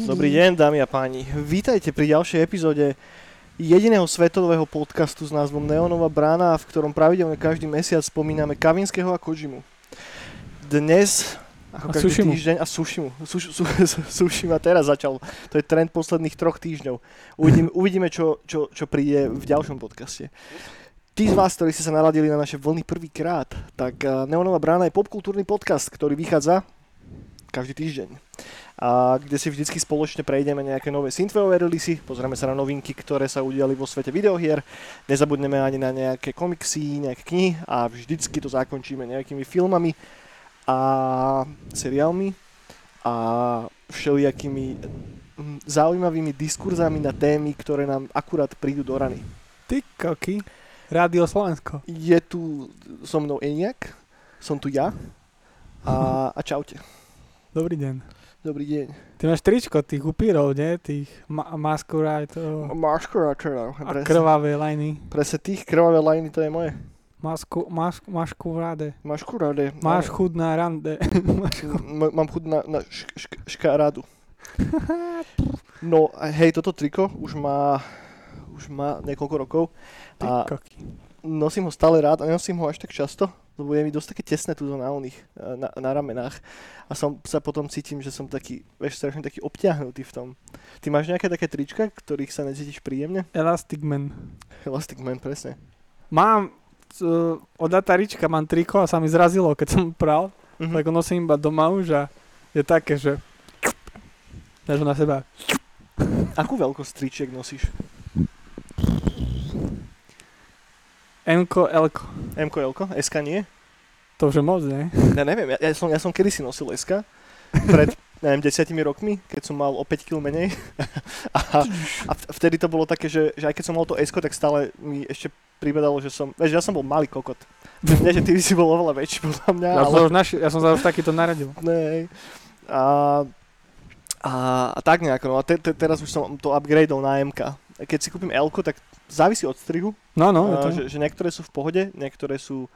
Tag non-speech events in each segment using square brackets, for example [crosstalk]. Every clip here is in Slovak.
Dobrý deň, dámy a páni. Vítajte pri ďalšej epizóde jediného svetového podcastu s názvom Neonová brána, v ktorom pravidelne každý mesiac spomíname Kavinského a Kojimu. Dnes, ako A každý Sushimu. týždeň, a Sushimu. Suš, su, su, Sushima teraz začal. To je trend posledných troch týždňov. Uvidíme, [laughs] uvidíme čo, čo, čo príde v ďalšom podcaste. Tí z vás, ktorí ste sa naladili na naše vlny prvýkrát, tak eh, Neonová brána je popkultúrny podcast, ktorý vychádza každý týždeň. A kde si vždycky spoločne prejdeme nejaké nové synthwaveové releasy, pozrieme sa na novinky, ktoré sa udiali vo svete videohier, nezabudneme ani na nejaké komiksy, nejaké knihy a vždycky to zakončíme nejakými filmami a seriálmi a všelijakými mm, zaujímavými diskurzami na témy, ktoré nám akurát prídu do rany. Ty koky. Rádio Slovensko. Je tu so mnou Eniak, som tu ja a, a čaute. Dobrý deň. Dobrý deň. Ty máš tričko tých upírov, nie? Tých ma- maskurajtov Maškora, čo a krvavé lajny. Presne tých krvavé lajny, to je moje. Masku, mas, maškuráde. Maškurade. Máš chud na rande. [laughs] Máš. M- mám chud na, na šk- šk- škarádu. [laughs] No, a hej, toto triko už má, už má niekoľko rokov Ty a nosím ho stále rád a nenosím ho až tak často, lebo je mi dosť také tesné tu na oných, na, na ramenách a som sa potom cítim, že som taký, vieš, strašne taký obťahnutý v tom. Ty máš nejaké také trička, ktorých sa necítiš príjemne? Elastic Man. Elastic Man, presne. Mám uh, od Atarička mám triko a sa mi zrazilo, keď som pral. Mhm. Tak ho nosím iba doma už a je také, že dáš ho na seba. Akú veľkosť tričiek nosíš? Mko, Lko. SK nie? To už je moc, nie? Ja neviem, ja, ja, som, ja som kedysi nosil SK, pred, [laughs] neviem, desiatimi rokmi, keď som mal o 5 kg menej. [laughs] a, a vtedy to bolo také, že, že aj keď som mal to S, tak stále mi ešte pribedalo, že som, vieš, ja som bol malý kokot. [laughs] Nie, že ty si bol oveľa väčší podľa mňa, Ja, ale... som, naši, ja som sa už takýto naradil. Nej. A, a, a tak nejako, no a te, te, teraz už som to upgradeol na MK. Keď si kúpim L, tak závisí od strihu, No, no, to. že, že niektoré sú v pohode, niektoré sú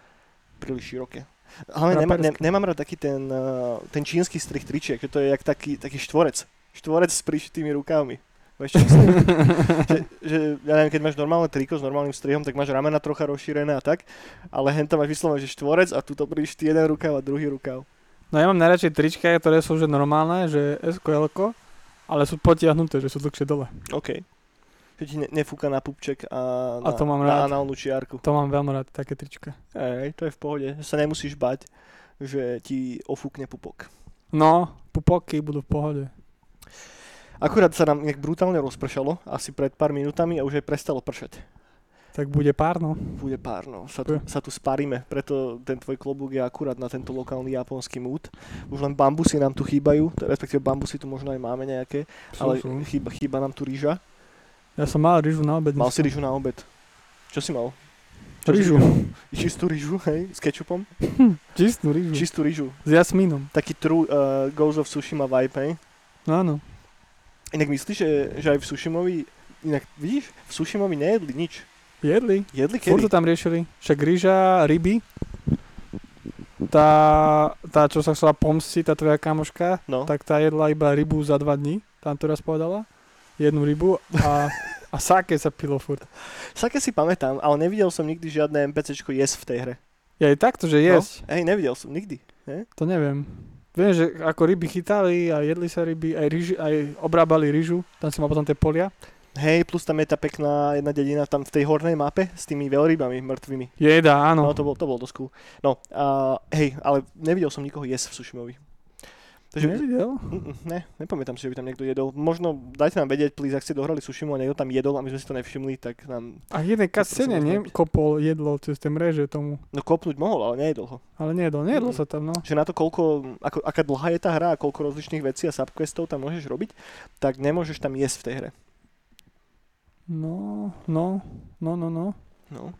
príliš široké. Hlavne nemá, ne, nemám rád taký ten, uh, ten čínsky strih tričiek, že to je jak taký, taký štvorec. Štvorec s prišitými rukávmi. Vieš, [laughs] že, že, ja neviem, keď máš normálne triko s normálnym strihom, tak máš ramena trocha rozšírené a tak, ale hen tam máš vyslovene, že štvorec a tuto prišitý jeden rukáv a druhý rukáv. No ja mám najradšej trička, ktoré sú že normálne, že s l ale sú potiahnuté, že sú dlhšie dole. OK. Že ti ne, nefúka na pupček a na, A to mám na rád. análnu čiarku. To mám veľmi rád, také trička. Ej, to je v pohode. Že sa nemusíš bať, že ti ofúkne pupok. No, pupoky budú v pohode. Akurát sa nám nejak brutálne rozpršalo, asi pred pár minútami a už aj prestalo pršať. Tak bude pár, no. Bude pár, no. Sa tu, sa tu spárime, preto ten tvoj klobúk je akurát na tento lokálny japonský múd. Už len bambusy nám tu chýbajú, respektíve bambusy tu možno aj máme nejaké, Sú, ale sú. chýba, chýba nám tu rýža. Ja som mal rýžu na obed. Mal si rýžu na obed. Čo si mal? Čo si Rýžu. mal? [laughs] Čistú rýžu, hej, s kečupom? Čistú rýžu. Čistú rýžu. S jasmínom. Taký true uh, Ghost of Tsushima vibe, hej? No, áno. Inak myslíš, že, že aj v Sushimovi, inak vidíš, v Sushimovi nejedli nič. Jedli. Jedli Furt kedy? to tam riešili. Však rýža, ryby. Tá, tá, čo sa chcela pomstiť, tá tvoja kamoška, No, tak tá jedla iba rybu za dva dní. Tam to raz povedala. Jednu rybu a, a sake sa pilo furt. Sake si pamätám, ale nevidel som nikdy žiadne NPCčko jesť v tej hre. Je aj takto, že jesť. No? Hej, nevidel som nikdy. To neviem. Viem, že ako ryby chytali a jedli sa ryby, aj, ryži, aj obrábali ryžu, tam si mal potom tie polia. Hej, plus tam je tá pekná jedna dedina tam v tej hornej mape s tými veľrybami mŕtvými. Jeda, No, áno. to bol, to bol dosť cool. No, a hej, ale nevidel som nikoho jesť v Sushimovi. Takže, Nevidel? [laughs] Ne, nepamätám si, že by tam niekto jedol. Možno dajte nám vedieť, please, ak ste dohrali Sushimu a niekto tam jedol a my sme si to nevšimli, tak nám... A nie? oznámte. Kopol jedlo cez tie mreže tomu. No kopnúť mohol, ale nejedol ho. Ale nejedol, nejedlo Mm. sa tam, no. Že na to, koľko, ako, aká dlhá je tá hra a koľko rozličných vecí a subquestov tam môžeš robiť, tak nemôžeš tam jesť v tej hre. No, no, no, no, no. No,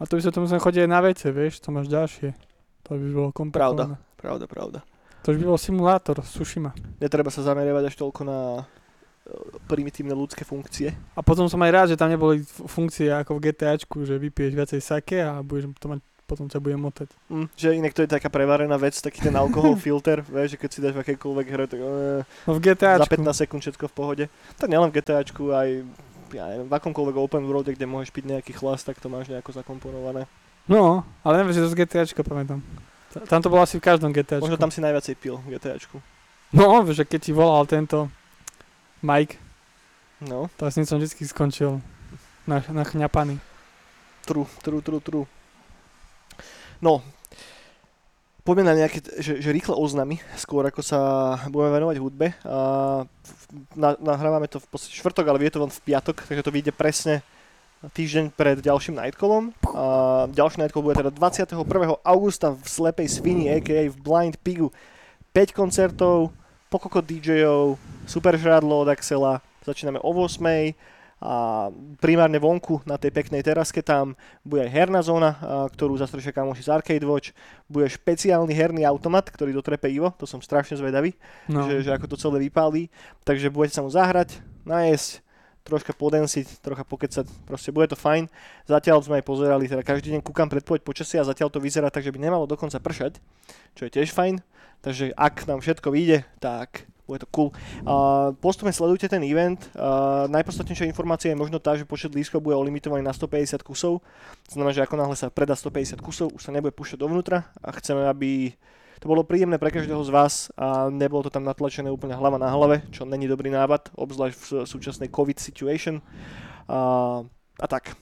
A to by sa to musel chodiť aj na vece, vieš, to máš ďalšie. To by bolo komplikované. pravda, pravda. To už by bol simulátor Sushima. Netreba sa zameriavať až toľko na e, primitívne ľudské funkcie. A potom som aj rád, že tam neboli funkcie ako v GTAčku, že vypiješ viacej sake a budeš to mať potom ťa bude motať. Mm, že inak to je taká prevarená vec, taký ten alkohol [laughs] filter, vieš, že keď si dáš v akékoľvek hre, tak uh, No v za GTAčku. 15 sekúnd všetko v pohode. To nielen v GTAčku, aj ja neviem, v akomkoľvek open worlde, kde môžeš piť nejaký chlas, tak to máš nejako zakomponované. No, ale neviem, že to z GTAčka pamätám. Ta- Tam to bolo asi v každom GTAčku. Možno tam si najviacej pil v GTAčku. No, že keď ti volal tento Mike, No, tak som vždy skončil na, na chňapaný. true, true, true, true. No, poďme na nejaké, že, že rýchle oznamy, skôr ako sa budeme venovať hudbe. A na, nahrávame to v podstate čtvrtok, ale vie to len v piatok, takže to vyjde presne týždeň pred ďalším Nightcallom. A ďalší Nightcall bude teda 21. augusta v Slepej Svini, a.k.a. v Blind Pigu. 5 koncertov, pokoko DJov, super žradlo od Axela, začíname o 8 a primárne vonku na tej peknej teraske tam bude aj herná zóna, ktorú zastrešia kamoši z Arcade Watch, bude špeciálny herný automat, ktorý dotrepe Ivo, to som strašne zvedavý, No. že, že ako to celé vypálí, takže budete sa mu zahrať, najesť, troška podensiť, trocha pokecať, proste bude to fajn. Zatiaľ sme aj pozerali, teda každý deň kúkam predpoveď počasia a zatiaľ to vyzerá tak, že by nemalo dokonca pršať, čo je tiež fajn, takže ak nám všetko vyjde, tak bude to cool. Uh, postupne sledujte ten event. Uh, najpodstatnejšia informácia je možno tá, že počet lístkov bude limitovaný na 150 kusov. Znamená, že ako náhle sa predá 150 kusov, už sa nebude púšťať dovnútra a chceme, aby to bolo príjemné pre každého z vás a nebolo to tam natlačené úplne hlava na hlave, čo není dobrý nápad, obzvlášť v súčasnej COVID situation. A, a tak.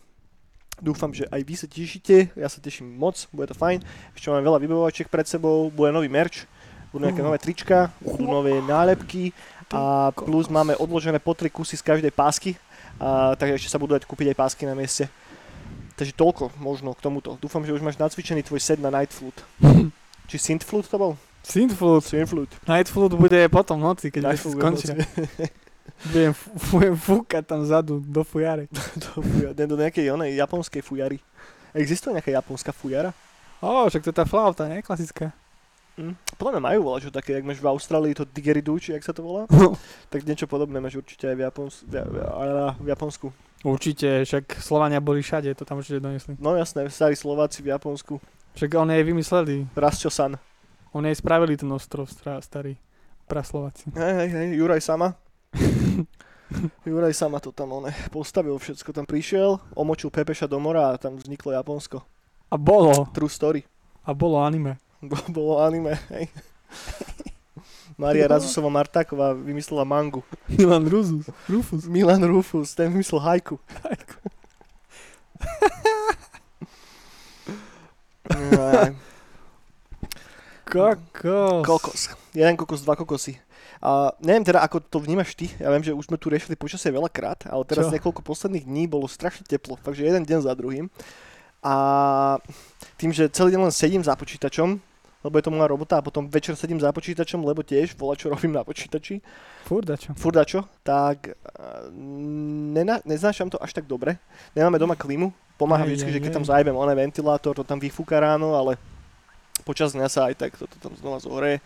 Dúfam, že aj vy sa tešíte, ja sa teším moc, bude to fajn. Ešte máme veľa vybavovačiek pred sebou, bude nový merch, budú nejaké nové trička, budú nové nálepky a plus máme odložené po tri kusy z každej pásky, a, takže ešte sa budú dať kúpiť aj pásky na mieste. Takže toľko možno k tomuto. Dúfam, že už máš nacvičený tvoj set na Night Flute. [laughs] Či Synth Flute to bol? Synthflood. Synth Flute. Nightflood bude potom v noci, keď Night Night Flute skončia. [laughs] Budem, f- budem fúkať tam vzadu do fujarek. [laughs] do, fuja- do nejakej onej japonskej fujary. Existuje nejaká japonská fujara? Ó, však to je tá flauta, nie? Klasická. Hm. Podľa mňa majú že také, jak máš v Austrálii to digeridu, či jak sa to volá? [laughs] Tak niečo podobné máš určite aj v, Japons- v, v, v Japonsku. Určite, však Slovania boli všade, to tam určite donesli. No jasné, starí Slováci v Japonsku. Však on jej vymysleli, Rasčo-san. on jej spravili ten ostrov starý. Praslováci. Hej, hej, hej, Juraj sama. [laughs] Juraj sama to tam one postavil všetko. Tam prišiel, omočil Pepeša do mora a tam vzniklo Japonsko. A bolo, True story. a bolo anime. Bo- Bolo anime, hej. Maria Razusova Martáková vymyslela mangu. Milan Ruzus, Rufus. Milan Rufus, ten vymyslel hajku. Aj, [laughs] Kokos. Kokos. Jeden kokos, dva kokosy. A neviem teda, ako to vnímaš ty. Ja viem, že už sme tu riešili počasie veľakrát, ale teraz Čo? niekoľko posledných dní bolo strašne teplo. Takže jeden deň za druhým. A tým, že celý deň len sedím za počítačom, lebo je to moja robota a potom večer sedím za počítačom, lebo tiež volá, čo [laughs] robím na počítači, Furda čo? furdačo, tak uh, nena, neznášam to až tak dobre. Nemáme doma klímu, pomáha Aj, vždy, aj, že keď aj. tam zajebem oné ventilátor, to tam vyfúka ráno, ale počas dňa sa aj tak toto tam znova zohreje.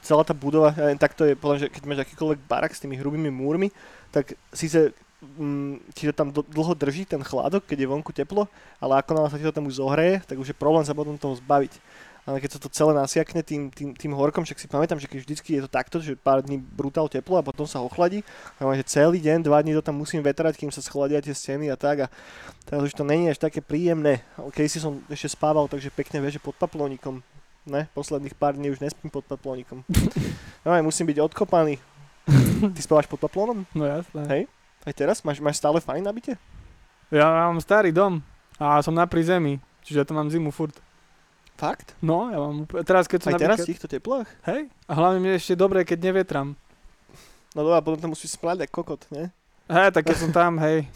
Celá tá budova, ja neviem, takto je, podľa, že keď máš akýkoľvek barak s tými hrubými múrmi, tak síce mm, ti to tam dlho drží ten chládok, keď je vonku teplo, ale ako náhle sa ti to tam už zohreje, tak už je problém sa potom toho zbaviť. Ale keď sa to celé nasiakne tým, tým, tým horkom, však si pamätám, že keď vždycky je to takto, že pár dní brutál teplo a potom sa ochladí, a že celý deň, dva dní to tam musím vetrať, kým sa schladia tie steny a tak a teraz už to není až také príjemné. Keď si som ešte spával, takže pekne vieš, že pod paplónikom. Ne, posledných pár dní už nespím pod paplónikom. [laughs] No aj musím byť odkopaný. Ty spávaš pod paplónom? No jasné. Hej. Aj teraz? Máš, máš stále fajn nabite? Ja mám starý dom a som na prízemí, čiže to mám zimu furt. Fakt? No, ja mám úplne, teraz keď som Aj teraz v týchto teplách? Hej, a hlavne mi je ešte dobre, keď nevetram. No dobrá, potom tam musíš spať ako kokot, nie? Hej, tak keď som tam, hej.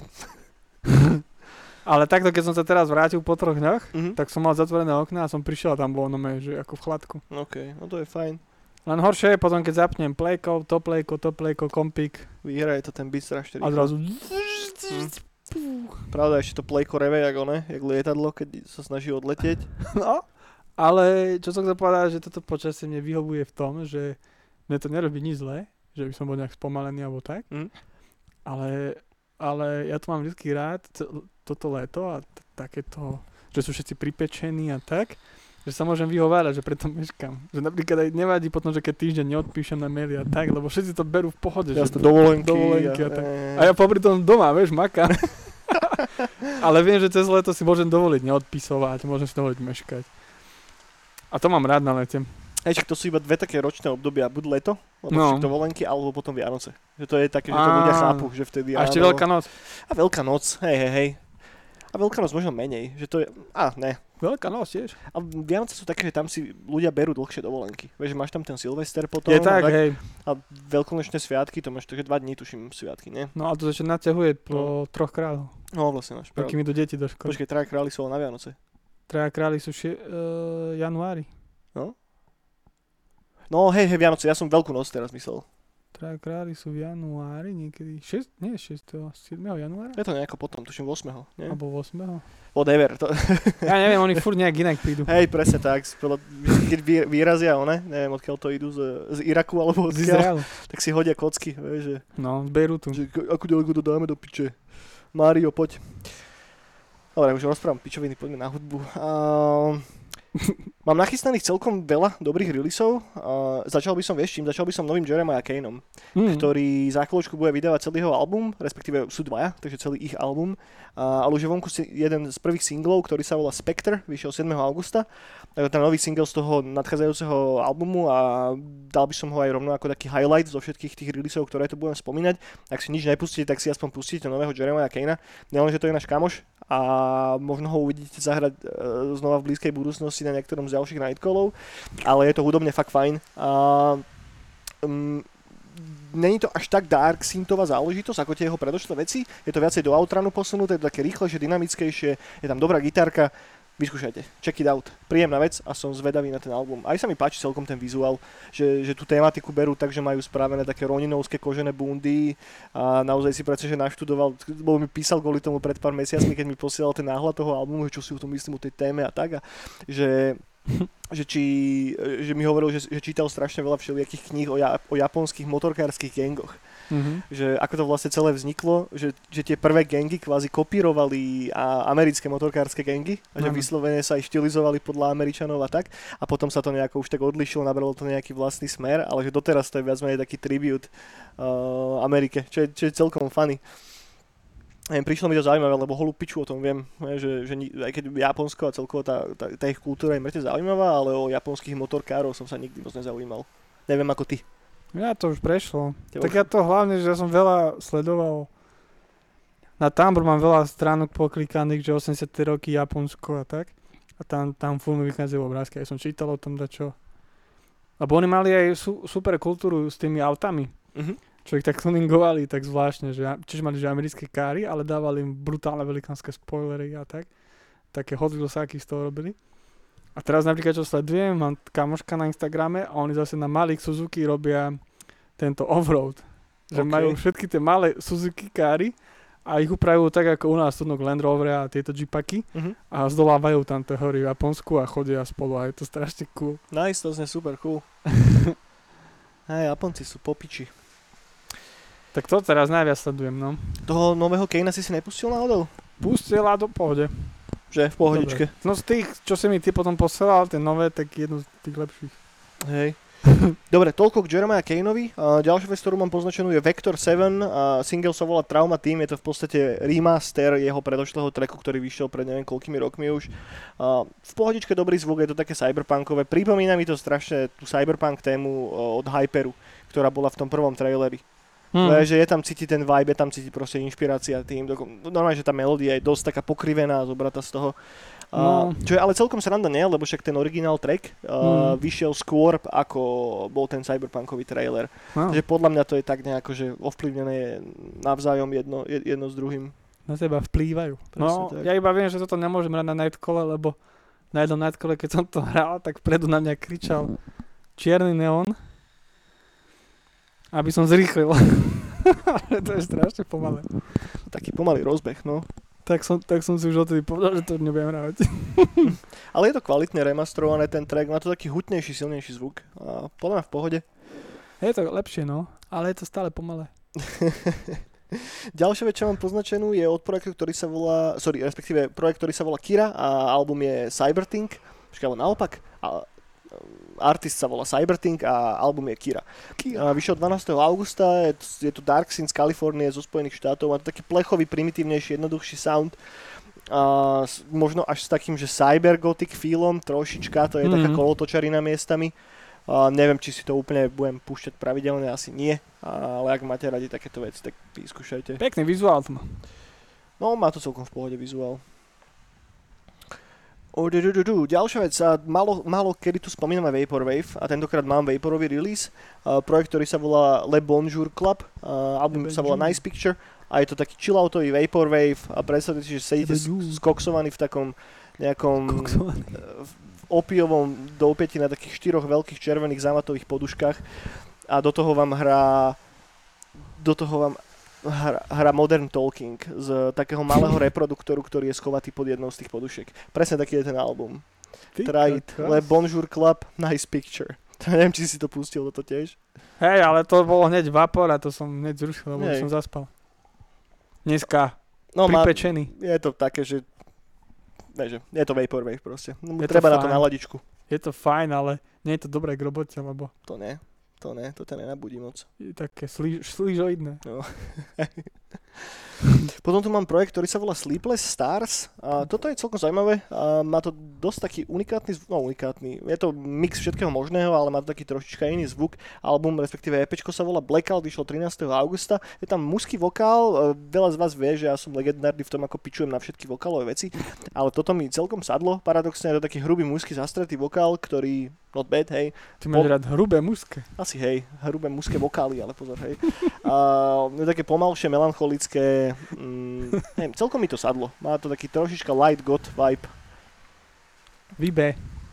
Ale takto, keď som sa teraz vrátil po troch dňoch, Mhm. tak som mal zatvorené okná a som prišiel a tam bolo no že ako v chladku. OK, no to je fajn. Len horšie je potom, keď zapnem plejko, to plejko, to plejko, kompík Vyhraje to ten beat strašne a zrazu... Pravda, ešte to plejko reve, jak one, jak lietadlo, keď sa snaží odletieť. No, ale čo som chcel povedať, že toto počasie mne vyhovuje v tom, že mne to nerobí nič zlé, že by som bol nejak spomalený alebo tak, Mm. ale, ale ja to mám vždy rád, toto leto a t- takéto, že sú všetci pripečení a tak, že sa môžem vyhovárať, že preto meškám. Že napríklad aj nevadí potom, že keď týždeň neodpíšem na maily a tak, lebo všetci to berú v pohode. Jasne, že dovolenky. dovolenky a a, tak. A ja popri tom doma, vieš, maka. [laughs] [laughs] Ale viem, že cez leto si môžem dovoliť neodpisovať, môžem si dovoliť meškať. A to mám rád na lete. Hej, to sú iba dve také ročné obdobia, buď leto, No. no. dovolenky, alebo potom Vianoce. Že to je také, že to ľudia chápu, že vtedy A ešte áno. Veľká noc. A Veľká noc, hej, hej, hej. A Veľká noc možno menej, že to je... A, ne. Veľká noc tiež. A Vianoce sú také, že tam si ľudia berú dlhšie dovolenky. Vieš, máš tam ten Silvester potom. je tak, a, hej. a veľkonočné sviatky, to máš také dva dní, tuším, sviatky, nie? No a to ešte naťahuje po troch kráľov. No, vlastne máš pravdu. Kým idú deti do školy. Počkej, traja králi sú na Vianoce. Traja králi sú šie, uh, januári. No, hej, hej, Vianoce, ja som Veľkú noc teraz myslel. Traja králi sú v januári, niekedy 6, nie 6, 7. januára? Je to nejako potom, tuším 8. Nie? Alebo 8. Whatever. To, [laughs] Ja neviem, oni furt nejak inak prídu. hej, presne tak. Keď vyrazia, one, neviem odkiaľ to idú, z, z Iraku alebo Z odkiaľ, Izraelu. tak si hodia kocky, vieš, že, No, z Beirutu. že ako ďaleko to dáme do piče. Mário, poď. Dobre, už rozprávam pičoviny, poďme na hudbu. Uh, [laughs] mám nachystaných celkom veľa dobrých releaseov. Uh, začal by som, vieš čím, začal by som novým Jeremiah Kaneom. Mm. ktorý za chvíľočku bude vydávať celý jeho album, respektíve sú dvaja, takže celý ich album. A, ale už je vonku jeden z prvých singlov, ktorý sa volá Spectre, vyšiel 7. augusta. Takže ten nový single z toho nadchádzajúceho albumu a dal by som ho aj rovno ako taký highlight zo všetkých tých releaseov, ktoré tu budem spomínať. Ak si nič nepustíte, tak si aspoň pustíte nového Jeremiah Kanea. Nielen, že to je náš kamoš a možno ho uvidíte zahrať e, znova v blízkej budúcnosti na niektorom z ďalších nightcallov, ale je to hudobne fakt fajn. A, um, není to až tak dark synthová záležitosť ako tie jeho predošlé veci. Je to viacej do outranu posunuté, je to také rýchlejšie, dynamickejšie, je tam dobrá gitarka. Vyskúšajte, check it out. Príjemná vec a som zvedavý na ten album. Aj sa mi páči celkom ten vizuál, že, že tú tematiku berú tak, že majú spravené také roninovské kožené bundy a naozaj si predsa, že naštudoval, lebo mi písal kvôli tomu pred pár mesiacmi, keď mi posielal ten náhľad toho albumu, čo si o tom myslím o tej téme a tak a že [laughs] že, či, že mi hovoril, že, že čítal strašne veľa všelijakých kníh o, ja, o japonských motorkárskych gangoch Mhm. že ako to vlastne celé vzniklo, že, že tie prvé gangy kvázi kopírovali a americké motorkárske gangy a že Áno. vyslovene sa aj štilizovali podľa Američanov a tak a potom sa to nejako už tak odlišilo, nabralo to nejaký vlastný smer, ale že doteraz to je viac menej taký tribute uh, Amerike, čo je, čo je celkom funny. Neviem, prišlo mi to zaujímavé, lebo holú piču o tom viem, že, že aj keď Japonsko a celkovo tá, tá, tá ich kultúra je mŕte zaujímavá, ale o japonských motorkárov som sa nikdy moc nezaujímal. Neviem ako ty. Ja to už prešlo. Teba tak ja to hlavne, že ja som veľa sledoval na Tumblr mám veľa stránok poklikaných, že 80. roky Japonsko a tak. A tam, tam furt mi vychádzajú obrázky. Ja som čítal o tom dačo. Lebo oni mali aj su, super kultúru s tými autami. Mhm. Čo ich tak tuningovali tak zvláštne, že čiže mali že americké káry, ale dávali im brutálne velikánske spoilery a tak. Také Hot Wheelsáky z toho robili. A teraz napríklad, čo sledujem, mám kamoška na Instagrame a oni zase na malých Suzuki robia tento offroad. Že OK. majú všetky tie malé Suzuki káry a ich upravujú tak, ako u nás sú Land Rover a tieto Jeepaky Mhm. a zdolávajú tam tie hory v Japonsku a chodia spolu a je to strašne cool. Nice, to znie super cool. [laughs] Hej, Japonci sú popiči. Tak to teraz najviac sledujem, no. Toho nového Kejna si si nepustil náhodou? Pustila do pohode. Že v pohodičke. Dobre. No z tých, čo si mi ty potom posielal, tie nové, tak jednu z tých lepších. Hej. [laughs] Dobre, toľko k Jeremiah Kaneovi. Ďalšia vec, ktorú mám poznačenú je Vector 7. A single sa volá Trauma Team. Je to v podstate remaster jeho predošlého tracku, ktorý vyšiel pred neviem koľkými rokmi už. A v pohodičke dobrý zvuk, je to také cyberpunkové. Pripomína mi to strašne tú cyberpunk tému o, od Hyperu, ktorá bola v tom prvom traileri. Hm. Hmm. že je tam cítiť ten vibe, je tam cítiť proste inšpirácia tým. Dokon- normálne, že tá melódia je dosť taká pokrivená, zobrata z toho. Uh, No. čo je ale celkom sranda nie, lebo však ten originál track uh, Mm. vyšiel skôr, ako bol ten cyberpunkový trailer. No, Takže podľa mňa to je tak nejako, že ovplyvnené je navzájom jedno, je- jedno s druhým. na teba vplývajú. No, tak. ja iba viem, že toto nemôžem hrať na Nightcole, lebo na jednom Nightcole, keď som to hral, tak vpredu na mňa kričal čierny neon, aby som zrýchlil. [laughs] Ale to je strašne pomalé. Taký pomalý rozbeh, no. Tak som, tak som si už odtedy povedal, že to nebudem hrávať. [laughs] Ale je to kvalitne remastrované ten track, má to taký hutnejší, silnejší zvuk. A podľa mňa v pohode. Je to lepšie, no, ale je to stále pomalé. [laughs] Ďalšia vec, čo mám poznačenú, je od projektu, ktorý sa volá, sorry, respektíve projekt, ktorý sa volá Kira a album je Cybertink. Počkaj, naopak. A, artist sa volá Cybertink a album je Kira. A vyšiel 12. augusta, je to, je to Dark Sin z Kalifornie, zo Spojených štátov, má to taký plechový, primitívnejší, jednoduchší sound. A možno až s takým, že cybergothic feelom trošička, to je mm-hmm. taká Mhm. kolotočarina miestami. A neviem, či si to úplne budem púšťať pravidelne, asi nie, ale ak máte radi takéto veci, tak vyskúšajte. Pekný vizuál to má. No, má to celkom v pohode vizuál. O, du, du, du. Ďalšia vec, malo, malo kedy tu spomíname Vaporwave a tentokrát mám Vaporový release, a projekt, ktorý sa volá Le Bonjour Club, a album sa volá. Nice Picture a je to taký chilloutový Vaporwave a predstavte si, že sedíte skoksovaní v takom nejakom e, v opiovom dopäti na takých štyroch veľkých červených zamatových poduškách a do toho vám hrá do toho vám hra, hra Modern Talking z takého malého [laughs] reproduktoru, ktorý je schovatý pod jednou z tých podušiek. Presne taký je ten album. Ty Try it. kokos. Le Bonjour Club, Nice Picture. [laughs] To neviem, či si to pustil toto tiež. Hej, ale to bolo hneď vapor a to som hneď zrušil, lebo Hej. som zaspal. Dneska, No, má, pripečený. je to také, že Vieš, že je to Vaporwave proste. No, Je to treba na to fajn. naladičku. Je to fajn, ale nie je to dobré k robote, lebo To ne. To ne, to ťa nenabudí moc. je také slí, slížoidné. [laughs] [laughs] Potom tu mám projekt, ktorý sa volá Sleepless Stars. A toto je celkom zaujímavé. A má to dosť taký unikátny, no unikátny, je to mix všetkého možného, ale má to taký trošička iný zvuk. Album, respektíve EPčko sa volá Blackout, vyšlo 13. augusta. Je tam mužský vokál, e, veľa z vás vie, že ja som legendárny v tom, ako pičujem na všetky vokálové veci, ale toto mi celkom sadlo. Paradoxne je to taký hrubý mužský zastretý vokál, ktorý, not bad, hej, Ty máš Po- rád hrubé mužské. asi hej, hrubé mužské vokály, ale pozor, hej. A, je také pomalšie, melancholické, mm, neviem, celkom mi to sadlo. Má to taký trošička light god vibe.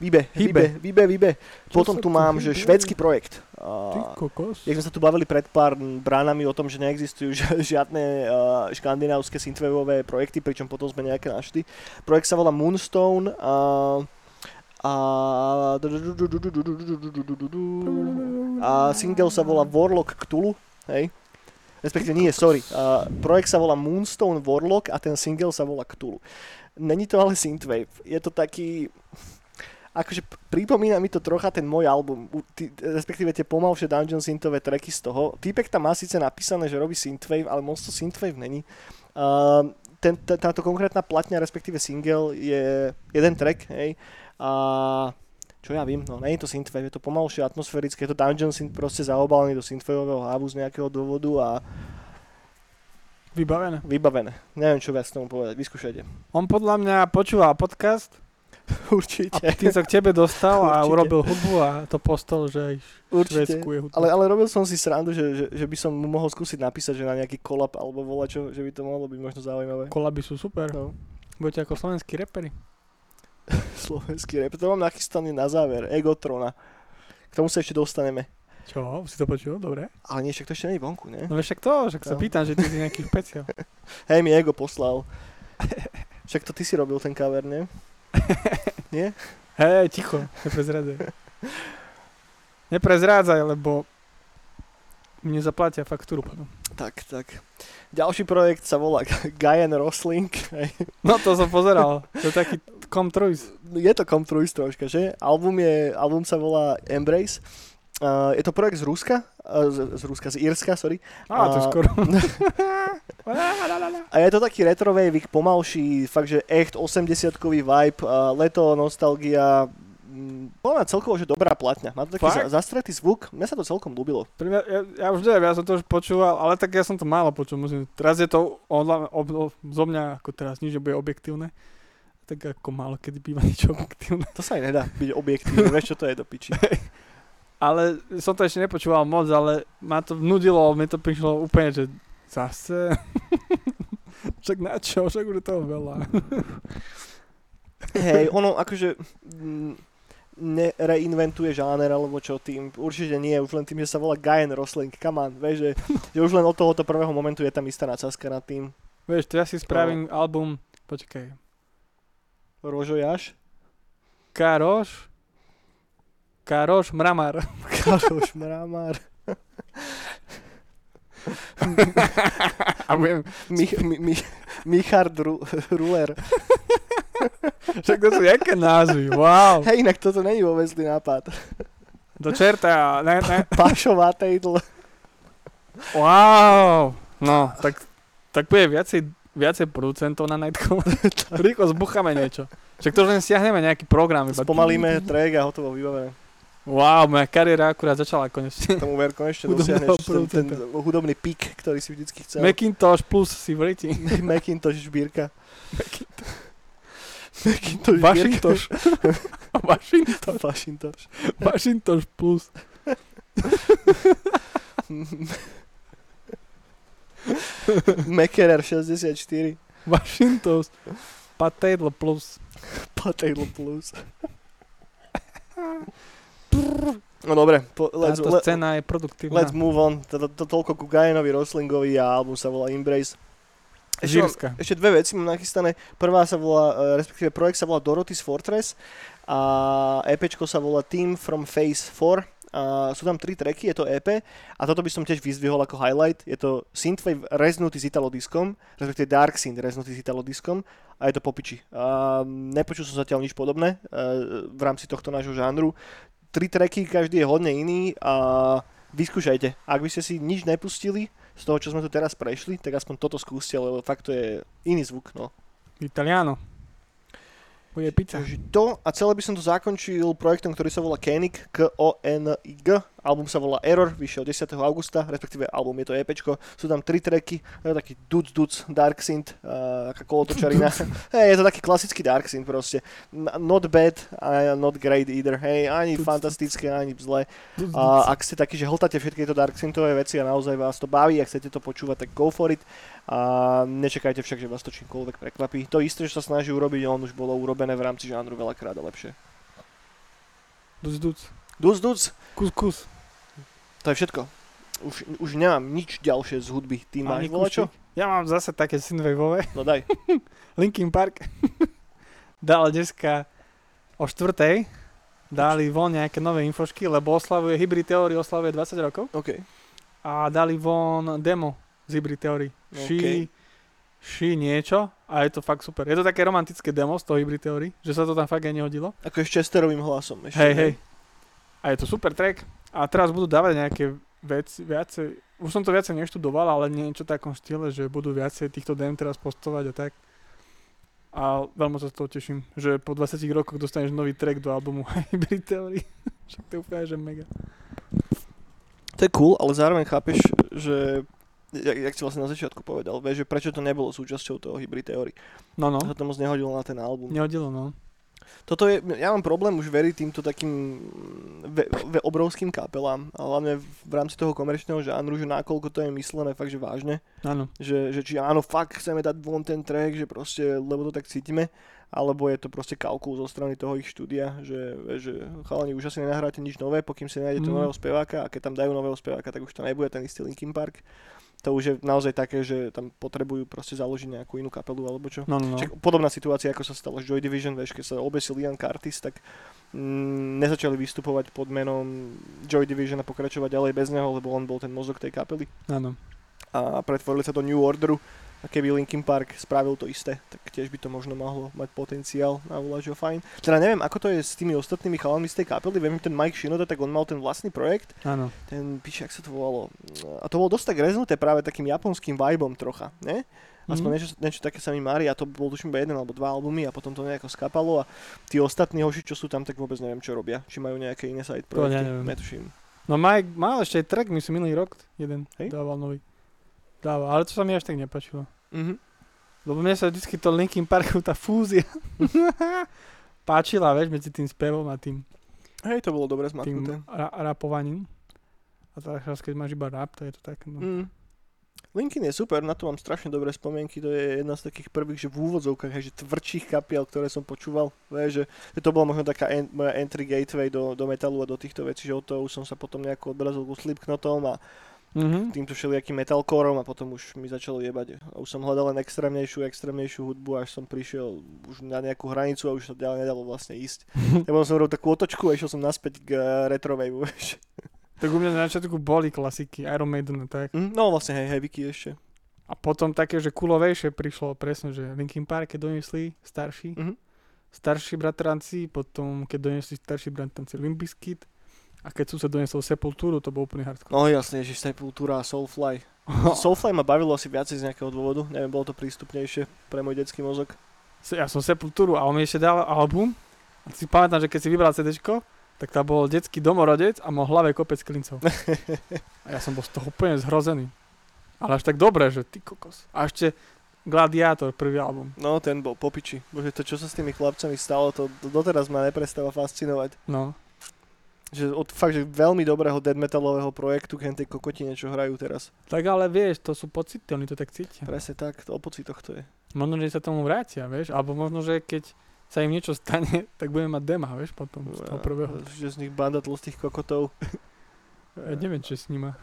Hybe. vybe, vybe, vybe. Čo Potom tu mám, že švédsky projekt. Ty kokos. jak sme sa tu bavili pred pár bránami o tom, že neexistujú [laughs] ži- žiadne škandinávské synthwaveové projekty, pričom potom sme nejaké našli. Projekt sa volá Moonstone a a, a single sa volá Warlock Cthulhu, hej? Respektíve nie, sorry. A projekt sa volá Moonstone Warlock a ten single sa volá Cthulhu. Není to ale synthwave. Je to taký... Akože pripomína mi to trocha ten môj album, ty, respektíve tie pomalšie dungeon synthové tracky z toho. Týpek tam má síce napísané, že robí synthwave, ale moc to synthwave není. Uh, ten, t- táto konkrétna platňa, respektíve single, je jeden track, hej. A čo ja vím, no nie je to synthwave, je to pomalšie atmosférické, je to dungeon synth proste zaobalený do synthwaveového hávu z nejakého dôvodu a Vybavené. vybavené. Neviem, čo viac tomu povedať, vyskúšajte. On podľa mňa počúval podcast [laughs] a Určite, tým sa k tebe dostal a Určite. urobil hudbu a to postol, že v určite. Hudba. Ale, ale robil som si srandu, že, že, že by som mu mohol skúsiť napísať, že na nejaký kolab alebo volačo, že by to mohlo byť možno zaujímavé. Kolaby sú super. No. Budete ako slovenskí reperi. [laughs] Slovenský rap, to mám nachystaný na záver, Egotrona. K tomu sa ešte dostaneme. Čo? Si to počul? Dobre. Ale nie, však to ešte nie je vonku, ne? No však to, však sa No. pýtam, že ty si nejaký špeciál. [laughs] Hej, mi Ego poslal. [laughs] Však to ty si robil ten cover, nie? Nie? Hej, ticho, neprezrádzaj. Neprezrádzaj, lebo mne zaplatia faktúru potom. Tak, tak. Ďalší projekt sa volá [laughs] Gaian Rosling. No to som pozeral. To je taký komtrujs. Je to Comtruis troška, že? Album, je, album sa volá Embrace. Uh, je to projekt z Ruska, uh, z, z Ruska, z Írska, sorry. Á, to A- skoro. [laughs] A je to taký retro wave, pomalší, fakt, že echt 80-kový vibe, uh, leto, nostalgia, mm, mňa celkovo, že dobrá platňa. Má to taký Fakt? za, zastretý zvuk, mne sa to celkom ľúbilo. Pri mňa, ja, ja už neviem, ja som to už počúval, ale tak ja som to málo počul. Musím. Teraz je to odla, ob, ob, zo mňa ako teraz nič nebude objektívne. Tak ako málo kedy býva nič [laughs] objektívne. To sa aj nedá byť objektívne, vieš čo to je do piči. [laughs] Ale som to ešte nepočúval moc, ale ma to nudilo, mi to prišlo úplne, že zase. [laughs] však na čo, však už toho veľa. Hej, ono akože mm, nereinventuje žáner alebo čo tým, určite nie, už len tým, že sa volá Gaian Rosling, come on, vieš, že, že už len od tohoto prvého momentu je tam istá nadsázka nad tým. Vieš, to ja si spravím album, počkaj, Rožojaš, Karoš, Karoš Mramar. [laughs] Karoš Mramar. A [laughs] A budem, Mi, mi, mi, Michard Ru, Ruler. [laughs] [laughs] však to sú jaké názvy, wow. Hej, inak toto není vôbec zlý nápad. Do čerta, ne, ne, [laughs] Pašová tejdl. wow. No, tak, tak bude viacej, viacej producentov na Nightcall. [laughs] Rýchlo zbucháme niečo. Však to už len stiahneme nejaký program. Spomalíme track a hotovo vybavené. Wow, moja kariéra akurát začala konečne. Tomu ver konečne dosiahneš ten, ten hudobný pík, ktorý si vždycky chcel. Macintosh plus si v riti. Macintosh žbírka. Macintosh Washingtosh. Washington. Washingtosh. Washingtosh [laughs] plus. Mekerer 64. Washington. Potato plus. Potato plus. No dobre, po, let's, Táto scéna je produktívna. let's move on. To, to, to, toľko ku Gainovi Roslingovi a album sa volá Embrace. Ešte, mám, ešte dve veci mám nachystané. Prvá sa volá, eh, respektíve projekt sa volá Dorothy's Fortress a EPčko sa volá Team from Phase 4. A sú tam tri tracky, je to EP a toto by som tiež vyzdvihol ako highlight. Je to synthwave reznutý s italodiskom, respektíve dark synth reznutý s italodiskom a je to popiči. A nepočul som zatiaľ nič podobné eh, v rámci tohto nášho žánru. Tri tracky, každý je hodne iný a vyskúšajte. Ak by ste si nič nepustili z toho, čo sme tu teraz prešli, tak aspoň toto skúste, lebo fakt to je iný zvuk. No. Italiano. Bude pizza. Takže to a celé by som to zakončil projektom, ktorý sa volá Koenig, K-O-N-I-G. Album sa volá Error, vyšiel 10. augusta, respektíve album je to EPčko. Sú tam tri tracky, je to taký duc duc, dark synth, uh, kolotočarina. [laughs] hey, je to taký klasický dark synth proste. Not bad, not great either. Hej, ani Duc, fantastické, ani zlé. A ak ste takí, že hltáte všetky tieto dark synthové veci a naozaj vás to baví, ak chcete to počúvať, tak go for it. A nečakajte však, že vás to čímkoľvek prekvapí. To isté, čo sa snaží urobiť, on už bolo urobené v rámci žánru veľakrát a lepšie. Duc, duc. Duc, duc, Kus, kus. To je všetko. Už, už nemám nič ďalšie z hudby. Ty máš kúšik. Ja mám zase také synthwaveové. No daj. [laughs] Linkin Park [laughs] dal dneska o štvrtej dali von nejaké nové infošky, lebo oslavuje Hybrid Theory, oslavuje 20 rokov OK. a dali von demo z Hybrid Theory. She, OK. she niečo a je to fakt super. Je to také romantické demo z toho Hybrid Theory, že sa to tam fakt aj nehodilo. Ako ešte Chesterovým hlasom. Ešte, Hej, hej. A je to super track a teraz budú dávať nejaké veci, viacej, už som to viacej neštudoval, ale niečo takom štýle, že budú viacej týchto dem teraz postovať a tak. A veľmi sa z toho teším, že po 20 rokoch dostaneš nový track do albumu [laughs] Hybrid Theory. Však to je úplne, že mega. To je cool, ale zároveň chápeš, že jak, jak si vlastne na začiatku povedal, vieš, že prečo to nebolo súčasťou toho Hybrid Theory. No, no. Sa to moc nehodilo na ten album. Nehodilo, no. Toto je, ja mám problém už veriť týmto takým ve, ve, obrovským kapelám, hlavne v rámci toho komerčného žánru, že nakoľko to je myslené fakt, že vážne. Áno. Že, že či áno, fakt chceme dať von ten track, že proste, lebo to tak cítime, alebo je to proste kalkul zo strany toho ich štúdia, že, že chalani už asi nenahráte nič nové, pokým si nájdete Mm. nového speváka a keď tam dajú nového speváka, tak už to nebude ten istý Linkin Park. To už je naozaj také, že tam potrebujú proste založiť nejakú inú kapelu alebo čo. No, no, no. Však podobná situácia, ako sa stala s Joy Division, vieš, keď sa obesil Ian Curtis, tak mm, nezačali vystupovať pod menom Joy Division a pokračovať ďalej bez neho, lebo on bol ten mozog tej kapely Áno. a pretvorili sa do New Orderu a keby Linkin Park spravil to isté, tak tiež by to možno mohlo mať potenciál na voláčo fajn. Teda neviem, ako to je s tými ostatnými chalami z tej kapely, viem, že ten Mike Shinoda, tak on mal ten vlastný projekt, Áno. ten, píše, jak sa to volalo, a to bolo dosť tak reznuté práve takým japonským vibom trocha, ne? Aspoň Mhm. niečo, niečo také sa mi mári a to bol tuším iba jeden alebo dva albumy a potom to nejako skapalo a tí ostatní hoši, čo sú tam, tak vôbec neviem, čo robia. Či majú nejaké iné side projekty, netuším. No Mike mal ešte aj track, myslím, minulý rok jeden Hej? dával nový. Dával, ale to sa mi až tak nepačilo. Mhm. Lebo mne sa vždycky to Linkin Parku, tá fúzia [laughs] páčila, vieš, medzi tým spevom a tým, Hej, to bolo dobre tým zmatknuté. ra- rapovaním. A teraz, keď máš iba rap, to je to tak, no. Mm. Linkin je super, na to mám strašne dobré spomienky, to je jedna z takých prvých, že v úvodzovkách, hej, že tvrdších kapiel, ktoré som počúval, vieš, že, že to bola možno taká en, moja entry gateway do, do metalu a do týchto vecí, že od toho už som sa potom nejako odrazil ku Slipknotom a Mhm. týmto všelijakým metalcoreom a potom už mi začalo jebať. A už som hľadal len extrémnejšiu, extrémnejšiu hudbu, až som prišiel už na nejakú hranicu a už sa ďalej nedalo vlastne ísť. [laughs] Ja potom som robil takú otočku a išiel som naspäť k uh, retrovejvu, [laughs] vieš. Tak u mňa na začiatku boli klasiky, Iron Maiden a tak. Mm, no vlastne hej, Vicky ešte. A potom také, že kulovejšie prišlo presne, že Linkin Park, keď doniesli starší, Mhm. starší bratranci, potom keď doniesli starší bratranci Limbiskit a keď sused doniesol Sepultúru, to bol úplný hardcore. No jasne, že Sepultura a Soulfly. [laughs] Soulfly ma bavilo asi viacej z nejakého dôvodu, neviem, bolo to prístupnejšie pre môj detský mozog. Ja som Sepultúru a on mi ešte dal album a si pamätám, že keď si vybral CDčko, tak tam bol detský domorodec a mal hlave kopec klincov. [laughs] A ja som bol z toho úplne zhrozený. Ale až tak dobre, že ty kokos. A ešte Gladiátor, prvý album. No, ten bol popiči. Bože, to čo sa s tými chlapcami stalo, to to doteraz ma neprestáva fascinovať. No. Že od fakt, že veľmi dobrého dead metalového projektu k tej kokotine, čo hrajú teraz. Tak ale vieš, to sú pocity, oni to tak cítia. Presne tak, to o pocitoch to je. Možno, že sa tomu vrátia, vieš, alebo možno, že keď sa im niečo stane, [laughs] tak budeme mať dema, vieš, potom z toho prvého. Že z nich banda tlstých kokotov. [laughs] Ja neviem, čo s nima.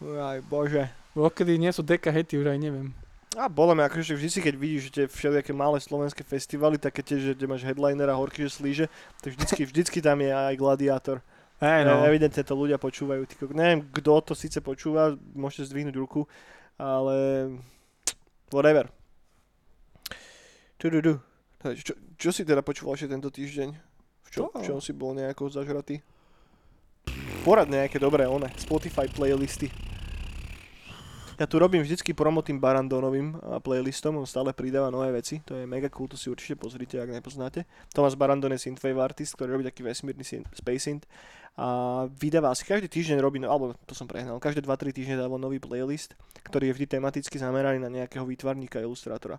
Aj bože. Odkedy nie sú deka hety, už aj neviem. A bolo mi akože vždy keď vidíš, že tie všelijaké malé slovenské festivaly, také tie, že máš headlinera horky, že slíže, tak vždycky, vždycky tam je aj gladiátor. Hej, No. no. Evidentne to ľudia počúvajú. Ty, neviem, kto to síce počúva, môžete zdvihnúť ruku, ale whatever. Tududu. Takže Čo, čo si teda počúval ešte tento týždeň? V čo, v čom si bol nejako zažratý? Porad nejaké dobré, one, Spotify playlisty. Ja tu robím vždycky promo tým Barandonovým playlistom, on stále pridáva nové veci, to je mega cool, to si určite pozrite, ak nepoznáte. Thomas Barandon je synthwave artist, ktorý robí taký vesmírny synth, space synth a vydáva asi každý týždeň robí, no, alebo to som prehnal, každé 2-3 týždne dáva nový playlist, ktorý je vždy tematicky zameraný na nejakého výtvarníka, ilustrátora.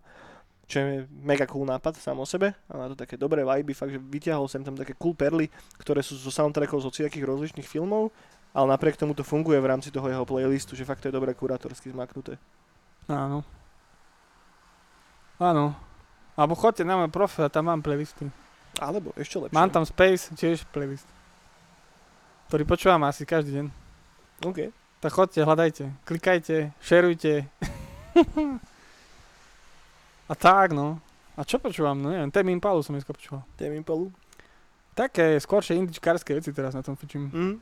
Čo je mega cool nápad sám o sebe a má to také dobré viby, fakt, že vyťahol sem tam také cool perly, ktoré sú zo soundtrackov z hociakých rozličných filmov, ale napriek tomu to funguje v rámci toho jeho playlistu, že fakt to je dobre kurátorsky zmaknuté. Áno. Áno. Alebo chodte na môj profil, tam mám playlisty. Alebo ešte lepšie. Mám tam Space, tiež playlist. Ktorý počúvam asi každý deň. OK. Tak chodte, hľadajte, klikajte, šerujte. [laughs] A tak, no. A čo počúvam? No neviem, Tame Impalu som dneska počúval. Tame Impalu. Také skôršie indičkárske veci teraz na tom fičím. Mm.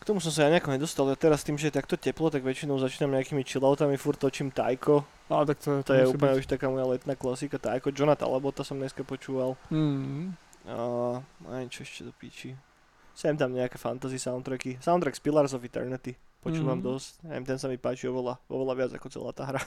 K tomu som sa ja nejako nedostal. Ja teraz tým, že je takto teplo, tak väčšinou začínam nejakými chilloutami, furt točím Taiko. Ale tak to, To je musí úplne byť. už taká moja letná klasika. Taiko, Jonathan Labota som dneska počúval. Mm. A čo ešte do píči. Sem tam nejaké fantasy soundtracky. Soundtrack z Pillars of Eternity. Počúvam Mhm. dosť. Neviem, ten sa mi páči oveľa, oveľa viac ako celá tá hra.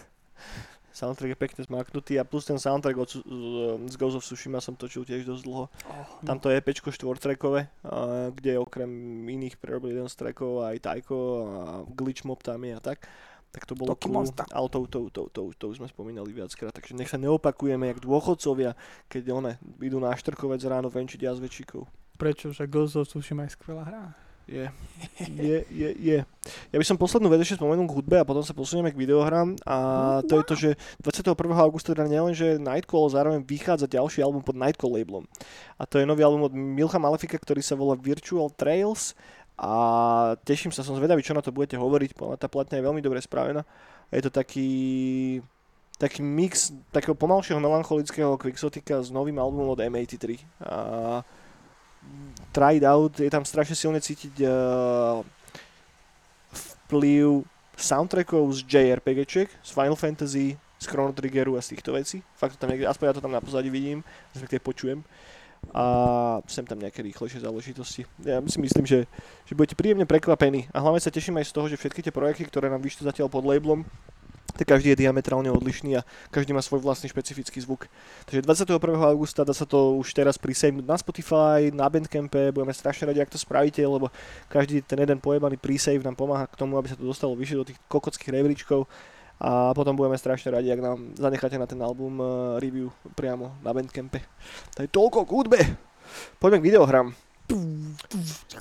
Soundtrack je pekne zmaknutý a plus ten soundtrack od, Su- z, z Ghost of Tsushima som točil tiež dosť dlho. Oh, Tamto je EPčko štvortrackové, a kde okrem iných prerobili jeden z trackov aj Taiko a Glitch Mob tam je a tak. Tak to bolo cool, ale to, to, to, to, to, už sme spomínali viackrát, takže nech sa neopakujeme jak dôchodcovia, keď one idú na štrkovec ráno venčiť jazvečíkov. Prečo? Že Ghost of Tsushima je skvelá hra. Je, je, je, je. Ja by som poslednú vec ešte spomenul k hudbe a potom sa posunieme k videohrám a to je to, že 21. augusta teda nielen, že Nightcall, zároveň vychádza ďalší album pod Nightcall labelom. A to je nový album od Milcha Malefika, ktorý sa volá Virtual Trails a teším sa, som zvedavý, čo na to budete hovoriť, podľa tá platňa je veľmi dobre spravená. Je to taký taký mix takého pomalšieho melancholického Quixotika s novým albumom od M83. A try out, je tam strašne silne cítiť uh, vplyv soundtrackov z JRPGčiek, z Final Fantasy, z Chrono Triggeru a z týchto vecí. Fakt to tam niekde, aspoň ja to tam na pozadí vidím, respektíve počujem. A sem tam nejaké rýchlejšie záležitosti. Ja si myslím, že, že budete príjemne prekvapení. A hlavne sa teším aj z toho, že všetky tie projekty, ktoré nám vyšli zatiaľ pod labelom, tak každý je diametrálne odlišný a každý má svoj vlastný špecifický zvuk. Takže 21. augusta dá sa to už teraz prisejmnúť na Spotify, na Bandcampe, budeme strašne radi, ak to spravíte, lebo každý ten jeden pojebaný presave nám pomáha k tomu, aby sa to dostalo vyššie do tých kokockých rebríčkov a potom budeme strašne radi, ak nám zanecháte na ten album uh, review priamo na Bandcampe. To je toľko k hudbe. Poďme k videohrám.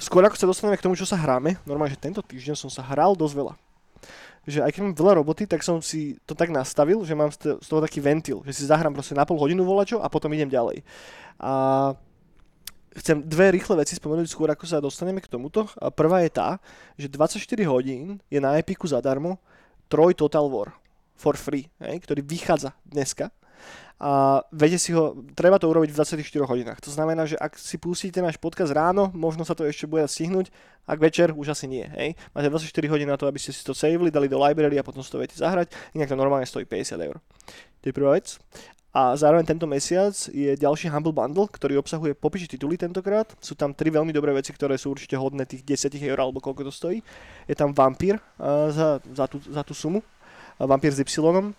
Skôr ako sa dostaneme k tomu, čo sa hráme, normálne, že tento týždeň som sa hral dosť veľa že aj keď mám veľa roboty, tak som si to tak nastavil, že mám z to- z toho taký ventil, že si zahrám proste na pol hodinu volačo a potom idem ďalej. A chcem dve rýchle veci spomenúť skôr, ako sa dostaneme k tomuto. A prvá je tá, že 24 hodín je na Epiku zadarmo Troj Total War for free, hej, ktorý vychádza dneska. A viete si ho, treba to urobiť v 24 hodinách. To znamená, že ak si pustíte náš podcast ráno, možno sa to ešte bude stihnúť, ak večer už asi nie. Hej? Máte 24 hodín na to, aby ste si to savili, dali do library a potom si to viete zahrať, inak to normálne stojí 50 eur. To je prvá vec. A zároveň tento mesiac je ďalší Humble Bundle, ktorý obsahuje popiči tituly tentokrát. Sú tam tri veľmi dobré veci, ktoré sú určite hodné tých 10 eur alebo koľko to stojí. Je tam Vampír uh, za, za, tú, za tú sumu. Vampír s Y.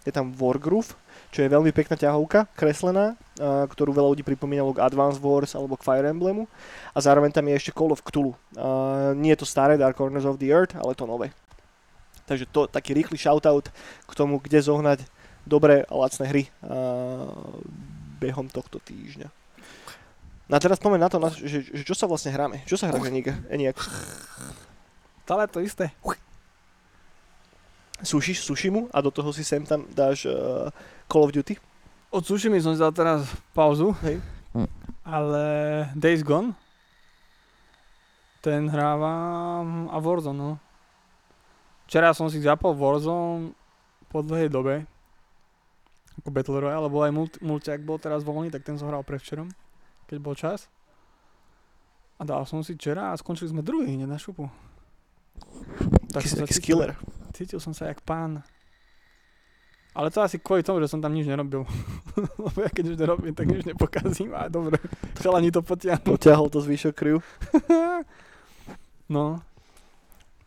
Je tam Wargroove, čo je veľmi pekná ťahovka, kreslená, ktorú veľa ľudí pripomínalo k Advance Wars alebo k Fire Emblemu. A zároveň tam je ešte Call of Cthulhu. Nie je to staré Dark Corners of the Earth, ale to nové. Takže to taký rýchly shoutout k tomu, kde zohnať dobré a lacné hry behom tohto týždňa. No a teraz poďme na to, na, že, že čo sa vlastne hráme. Čo sa hrá Eniak? Stále to isté. Sušíš Sushimu a do toho si sem tam dáš uh, Call of Duty? Od Sushimi som dal teraz pauzu, Hej. ale Days Gone, ten hrávam a Warzone, no. Včera som si zapol Warzone po dlhej dobe, ako Battle Royale, lebo aj multi, multiak bol teraz voľný, tak ten som hral prevčerom, keď bol čas. A dal som si včera a skončili sme druhý hneď na šupu. Taký si som sa taký cítil- som sa jak pán. Ale to asi kvôli tomu, že som tam nič nerobil. [laughs] Lebo ja keď už nerobím, tak nič nepokazím. A dobre, [laughs] chalani to potiahnu. Potiahol to zvyšok kriu. [laughs] No,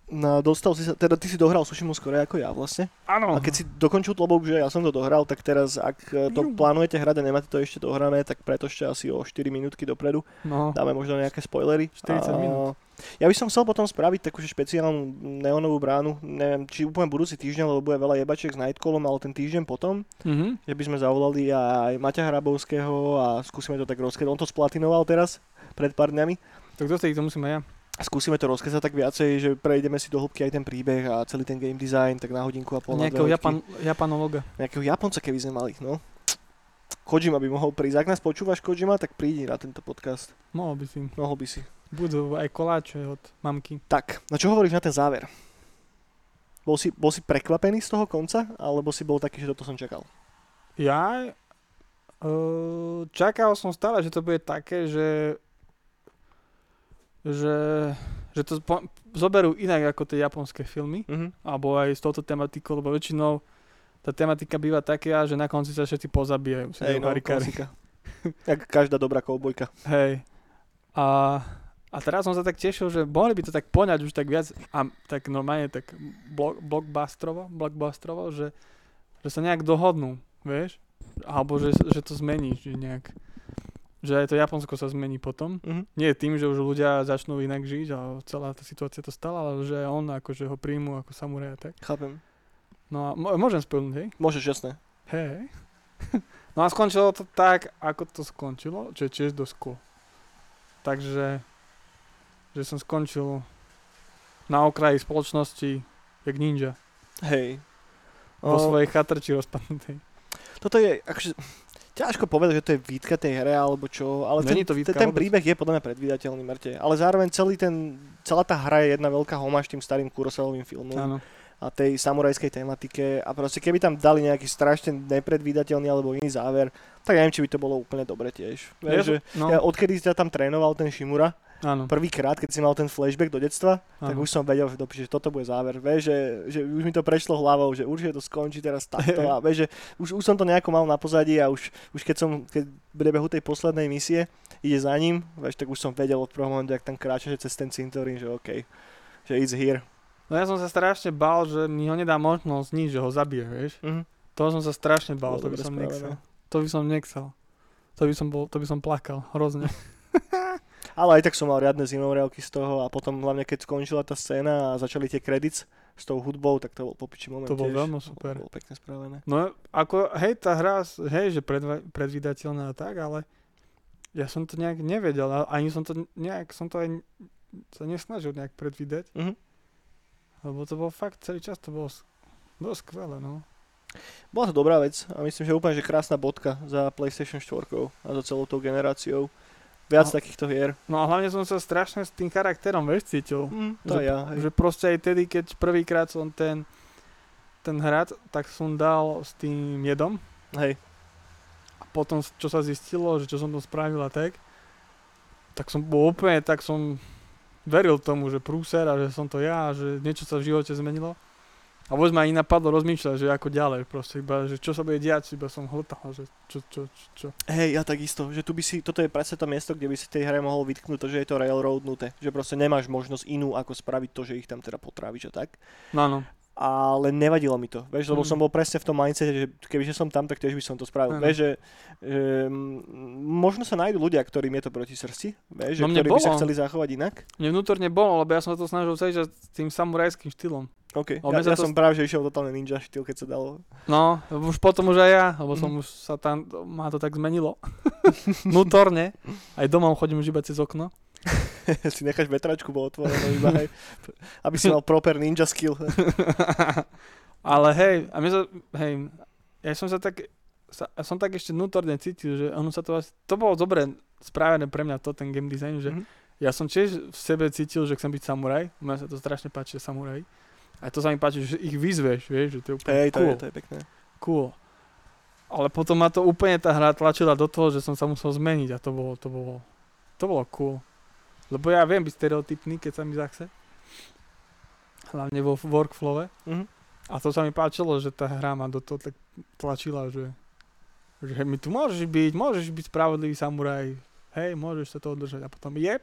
No, dostal si sa, teda ty si dohral Sushimu skoro ako ja vlastne. áno. A keď si dokončil tlobok, že ja som to dohral, tak teraz, ak e, to plánujete hrať a nemáte to ešte dohrané, tak pretožte asi o 4 minútky dopredu. No, Dáme možno nejaké spoilery. 40 A minút. Ja by som chcel potom spraviť takú špeciálnu neonovú bránu, neviem, či úplne budúci týždeň, lebo bude veľa jebačiek s Nightcallom, ale ten týždeň potom, mhm. že by sme zavolali aj Maťa Hrabovského a skúsime to tak rozkedy. On to splatinoval teraz, pred pár dňami. Tak dostať to musím aj ja. Skúsime to rozkazať tak viacej, že prejdeme si do hĺbky aj ten príbeh a celý ten game design, tak na hodinku a pol. na Nejakého Japan. Japanologa. Nejakého Japonca, keby sme mali, no. Kojima by mohol prísť. Ak nás počúvaš Kojima, tak prídi na tento podcast. Mohol by si. Mohol by si. Budú aj koláče od mamky. Tak, no čo hovoríš na ten záver? Bol si, bol si prekvapený z toho konca, alebo si bol taký, že toto som čakal? Ja uh, čakal som stále, že to bude také, že že, že to po, zoberú inak ako tie japonské filmy, Mhm. alebo aj s touto tematikou, lebo väčšinou tá tematika býva taká, že na konci sa všetci pozabíjajú. Hej, no. Jak každá dobrá koubojka. Hej. A, a teraz som sa tak tešil, že mohli by to tak poňať už tak viac, a tak normálne tak blok, blockbusterovo, blockbusterovo, že, že sa nejak dohodnú, vieš? Alebo že, že to zmení, že nejak že aj to Japonsko sa zmení potom. Mhm. Nie tým, že už ľudia začnú inak žiť a celá tá situácia to stala, ale že on akože ho príjmu ako samuraj a tak. Chápem. No a mo- môžem spĺnuť, hej? Môžeš, jasné. Hej. [laughs] No a skončilo to tak, ako to skončilo, čo je tiež dosť cool. Takže, že som skončil na okraji spoločnosti jak ninja. Hej. Vo O, svojej chatrči rozpadnutej. Toto je, akože, ťažko povedať, že to je výtka tej hre, alebo čo, ale ten, to výtka ten, ten príbeh je podľa mňa predvídateľný, Marte. Ale zároveň celý ten, celá tá hra je jedna veľká homáž tým starým Kurosawovým filmom. Áno. a tej samurajskej tematike a proste keby tam dali nejaký strašne nepredvídateľný alebo iný záver, tak neviem, či by to bolo úplne dobre tiež. Vieš, že no, ja, odkedy ťa tam trénoval ten Shimura, áno. prvýkrát, keď si mal ten flashback do detstva, tak áno. už som vedel, že, dobre, že toto bude záver. Vieš, že, že už mi to prešlo hlavou, že určite to skončí teraz takto a [laughs] vieš, že už, už som to nejako mal na pozadí a už, už keď som, keď bude behu tej poslednej misie, ide za ním, vieš, tak už som vedel od prvého momentu, ak tam kráča že cez ten cintorín, že OK, že it's here. No ja som sa strašne bál, že mi ho nedá možnosť nič, že ho zabije, vieš. Mhm. To som sa strašne bál, Bolo to by som nechcel. To by som nechcel. To by som, bol, to by som plakal, hrozne. [laughs] Ale aj tak som mal riadne zimomriavky z toho a potom hlavne keď skončila tá scéna a začali tie credits s tou hudbou, tak to bol popiči moment To bol tiež. veľmi super. Bolo pekne spravené. No ako, hej, tá hra, hej, že predva- predvídateľná a tak, ale ja som to nejak nevedel, a ani som to nejak, som to aj sa nesnažil nejak predvídať, Mhm. lebo to bol fakt, celý čas to bolo dosť skvelé, no. Bola to dobrá vec a myslím, že úplne že krásna bodka za PlayStation 4 a za celou tou generáciou. Viac No. takýchto hier. No a hlavne som sa strašne s tým charakterom, vieš, cítil. Mm, to že, ja, hej. že proste aj tedy, keď prvýkrát som ten, ten hrad, tak som dal s tým jedom hej. A potom, čo sa zistilo, že čo som to spravil a tak, tak som bol úplne, tak som veril tomu, že prúser a že som to ja, a že niečo sa v živote zmenilo. A vôbec ma ani napadlo rozmýšľať, že ako ďalej, proste iba, že čo sa bude diať, iba som hltal, že čo, čo, čo, čo. Hej, ja takisto, že tu by si, toto je presne to miesto, kde by si tej hre mohol vytknúť to, že je to railroadnuté, že proste nemáš možnosť inú, ako spraviť to, že ich tam teda potráviš a tak. No, no. Ale nevadilo mi to, vieš, lebo Mm. som bol presne v tom mindsete, že kebyže som tam, tak tiež by som to spravil. Áno. Vieš, že, že mm, možno sa nájdú ľudia, ktorým je to proti srdci, vieš, že, No mne ktorí by sa bolo. chceli zachovať inak. Mne vnútorne bolo, lebo ja som to snažil celý čas tým samurajským štýlom. OK, Ale ja, ja to som práve, že išiel totálne ninja štýl, keď sa dalo. No, už potom už aj ja, lebo som Mhm. už sa tam, ma to tak zmenilo. [laughs] Vnútorne. Aj doma chodím už iba cez okno. [laughs] [laughs] si necháš vetračku bol otvorenú iba, hej, aby si mal proper ninja skill. [laughs] Ale hej, a my sa, hej, ja som sa tak, sa, ja som tak ešte vnútorne cítil, že ono sa to to bolo dobre spravené pre mňa to, ten game design, že Mhm. ja som tiež v sebe cítil, že chcem byť samuraj, mňa sa to strašne páči, samuraj. A to sa mi páči, že ich vyzveš, vieš, že to je úplne Hej, to, cool. je, to je pekné. cool. Ale potom ma to úplne tá hra tlačila do toho, že som sa musel zmeniť a to bolo, to bolo, to bolo cool. Lebo ja viem byť stereotypný, keď sa mi zachce. Hlavne vo workflowe. Mhm. A to sa mi páčilo, že tá hra ma do toho tak tlačila, že, že mi tu môžeš byť, môžeš byť spravodlivý samuraj, hej, môžeš sa toho držať. A potom jeb.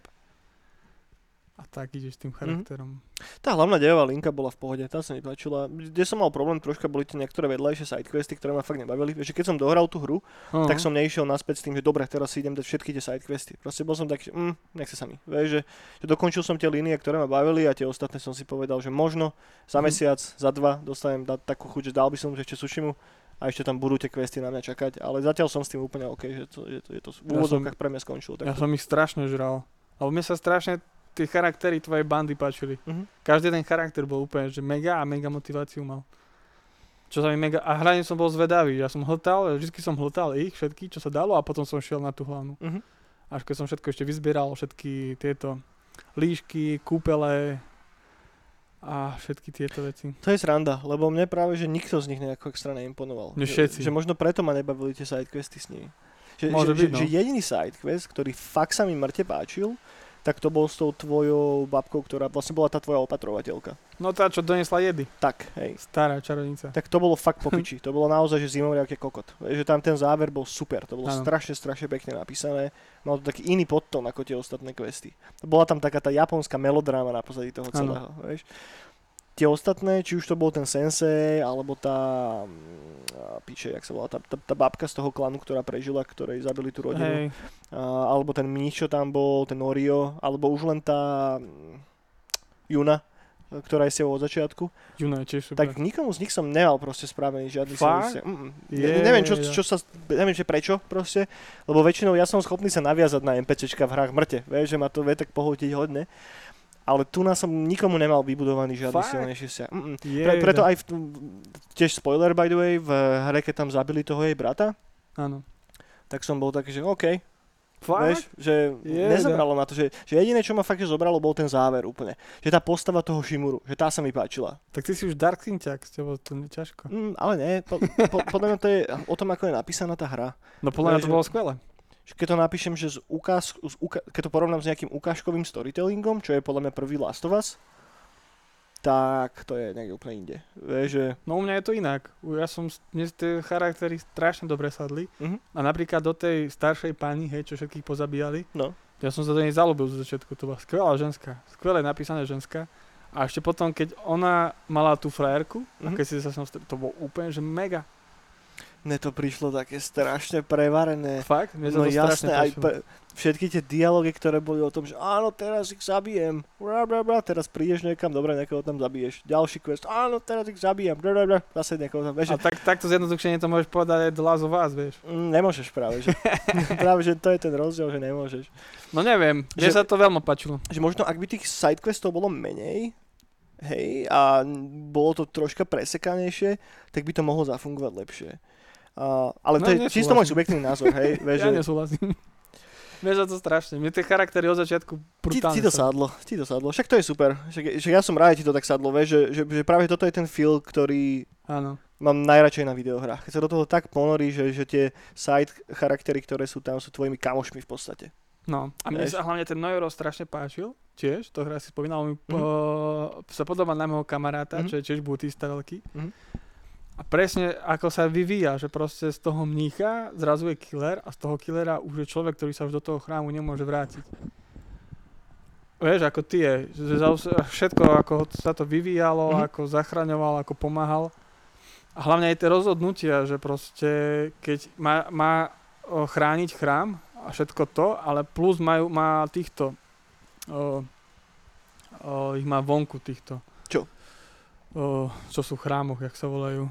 A tak ideš tým charakterom. Tá hlavná dejová linka bola v pohode, tá sa mi páčila. Kde som mal problém troška, boli tie niektoré vedľajšie sidequesty, ktoré ma fakt nebavili. Vieš, že keď som dohral tú hru, Uh-huh. tak som neišiel naspäť s tým, že dobre, teraz si idem dať všetky tie sidequesty. Proste bol som taký, že mm, nechce sa mi. Vieš, že, že dokončil som tie línie, ktoré ma bavili a tie ostatné som si povedal, že možno za Mhm. mesiac, za dva dostanem dať takú chuť, že dal by som ešte Sushimu a ešte tam budú tie questy na mňa čakať, ale zatiaľ som s tým úplne OK, že to, je to, je to v Ja úvodzovkách pre mňa skončilo. Ja Tak som ich strašne žral. Lebo mne sa strašne tie charaktery tvojej bandy páčili. Mhm. Každý ten charakter bol úplne, že mega a mega motiváciu mal. Čo sa mi mega... A hlavne som bol zvedavý. Ja som hltal, vždy som hltal ich všetky, čo sa dalo a potom som šiel na tú hlavnú. Mhm. Až keď som všetko ešte vyzbieral, všetky tieto líšky, kúpele a všetky tieto veci. To je sranda, lebo mne práve, že nikto z nich nejako extra neimponoval. Že- všetci. Že, možno preto ma nebavili tie sidequesty s nimi. Že, Môže že, byť, že, no. že jediný sidequest, ktorý fakt sa mi mŕte páčil, tak to bol s tou tvojou babkou, ktorá vlastne bola tá tvoja opatrovateľka. No tá, čo donesla jedy. Tak, hej. Stará čarodnica. Tak to bolo fakt popiči. [laughs] To bolo naozaj, že zimovriak je kokot. Že tam ten záver bol super. To bolo Áno. strašne, strašne pekne napísané. Malo to taký iný podtón ako tie ostatné questy. Bola tam taká tá japonská melodráma na pozadí toho Áno. celého. Vieš. Tie ostatné, či už to bol ten sensei, alebo tá mm, piče, jak sa volá, tá, tá, tá babka z toho klanu, ktorá prežila, ktorej zabili tú rodinu. Hej, A, alebo ten mních, čo tam bol, ten Orio, alebo už len tá mm, Juna, ktorá je s od začiatku. Juno je tiež super. Tak nikomu z nich som nemal proste spravený žiadny Fakt? vzťah. Mm, neviem, čo, čo sa, neviem, že prečo proste, lebo väčšinou ja som schopný sa naviazať na NPCčka v hrách mŕte, vieš, že ma to vie tak pohotiť hodne. Ale tu nás som nikomu nemal vybudovaný žiadny Fakt? silnejší vzťah. Mm, mm. Pre, preto aj v, tiež spoiler by the way, v hre, keď tam zabili toho jej brata, Áno. tak som bol taký, že OK, Fakt? Vieš, že Jeda. nezobralo ma to, že, že jediné, čo ma fakt že zobralo, bol ten záver úplne. Že tá postava toho Shimuru, že tá sa mi páčila. Tak ty si už Dark Syntax, s tebou to je ťažko. Mm, ale nie, po, po, podľa mňa to je o tom, ako je napísaná tá hra. No podľa mňa to bolo skvelé. Že keď to napíšem, že z ukáz, z uka- keď to porovnám s nejakým ukážkovým storytellingom, čo je podľa mňa prvý Last of Us, tak to je niekde úplne inde. Vieš, že... No u mňa je to inak. Ja som, mne tie charaktery strašne dobre sadli. Mhm. A napríklad do tej staršej pani, hej, čo všetkých pozabíjali, No. ja som sa do nej zalúbil z začiatku. To bola skvelá ženská. Skvelé napísané ženská. A ešte potom, keď ona mala tú frajerku, a Mhm. keď si sa s ňou stretol, to bolo úplne, že mega. Mne to prišlo také strašne prevarené. Fakt? Mne No to jasné, aj pre, všetky tie dialógy, ktoré boli o tom, že áno, teraz ich zabijem, bra, bra, bra, teraz prídeš niekam, dobre, niekoho tam zabiješ. Ďalší quest, áno, teraz ich zabijem, bra, bra, bra, zase niekoho tam, vieš, A že, tak, takto zjednodušene to môžeš povedať aj do Last of Us, vieš. mm, nemôžeš práve, že, [laughs] [laughs] práve, že to je ten rozdiel, že nemôžeš. No neviem, mne Že- sa to veľmi páčilo. Že možno, ak by tých sidequestov bolo menej, hej, a bolo to troška presekanejšie, tak by to mohlo zafungovať lepšie. Uh, ale No, to je čisto môj subjektívny názor, hej, [laughs] vieš, Ja že nesúhlasím. Mne sa to strašne. Mne tie charaktery od začiatku ti, brutálne ti to sa- sadlo, ti to sadlo, však to je super, však, však ja som rád, že ti to tak sadlo, vieš, že, že, že práve toto je ten feel, ktorý, Áno. mám najradšej na videohrách. Keď sa do toho tak ponorí, že, že tie side charaktery, ktoré sú tam, sú tvojimi kamošmi v podstate. No, a mne Vieš. sa hlavne ten Neuro strašne páčil, tiež, to hra si spomínal, mi Mhm. po, sa podobá na môjho kamaráta, Mhm. čo je tiež butista veľký. Mhm. A presne ako sa vyvíja, že proste z toho mnícha zrazu je killer a z toho killera už je človek, ktorý sa už do toho chrámu nemôže vrátiť. Vieš, ako ty je, že všetko, ako sa to vyvíjalo, Mhm. ako zachraňoval, ako pomáhal. A hlavne aj tie rozhodnutia, že proste keď má, má chrániť chrám a všetko to, ale plus majú, má týchto, o, o, ich má vonku týchto. Čo? O, čo sú v chrámoch, jak sa volajú.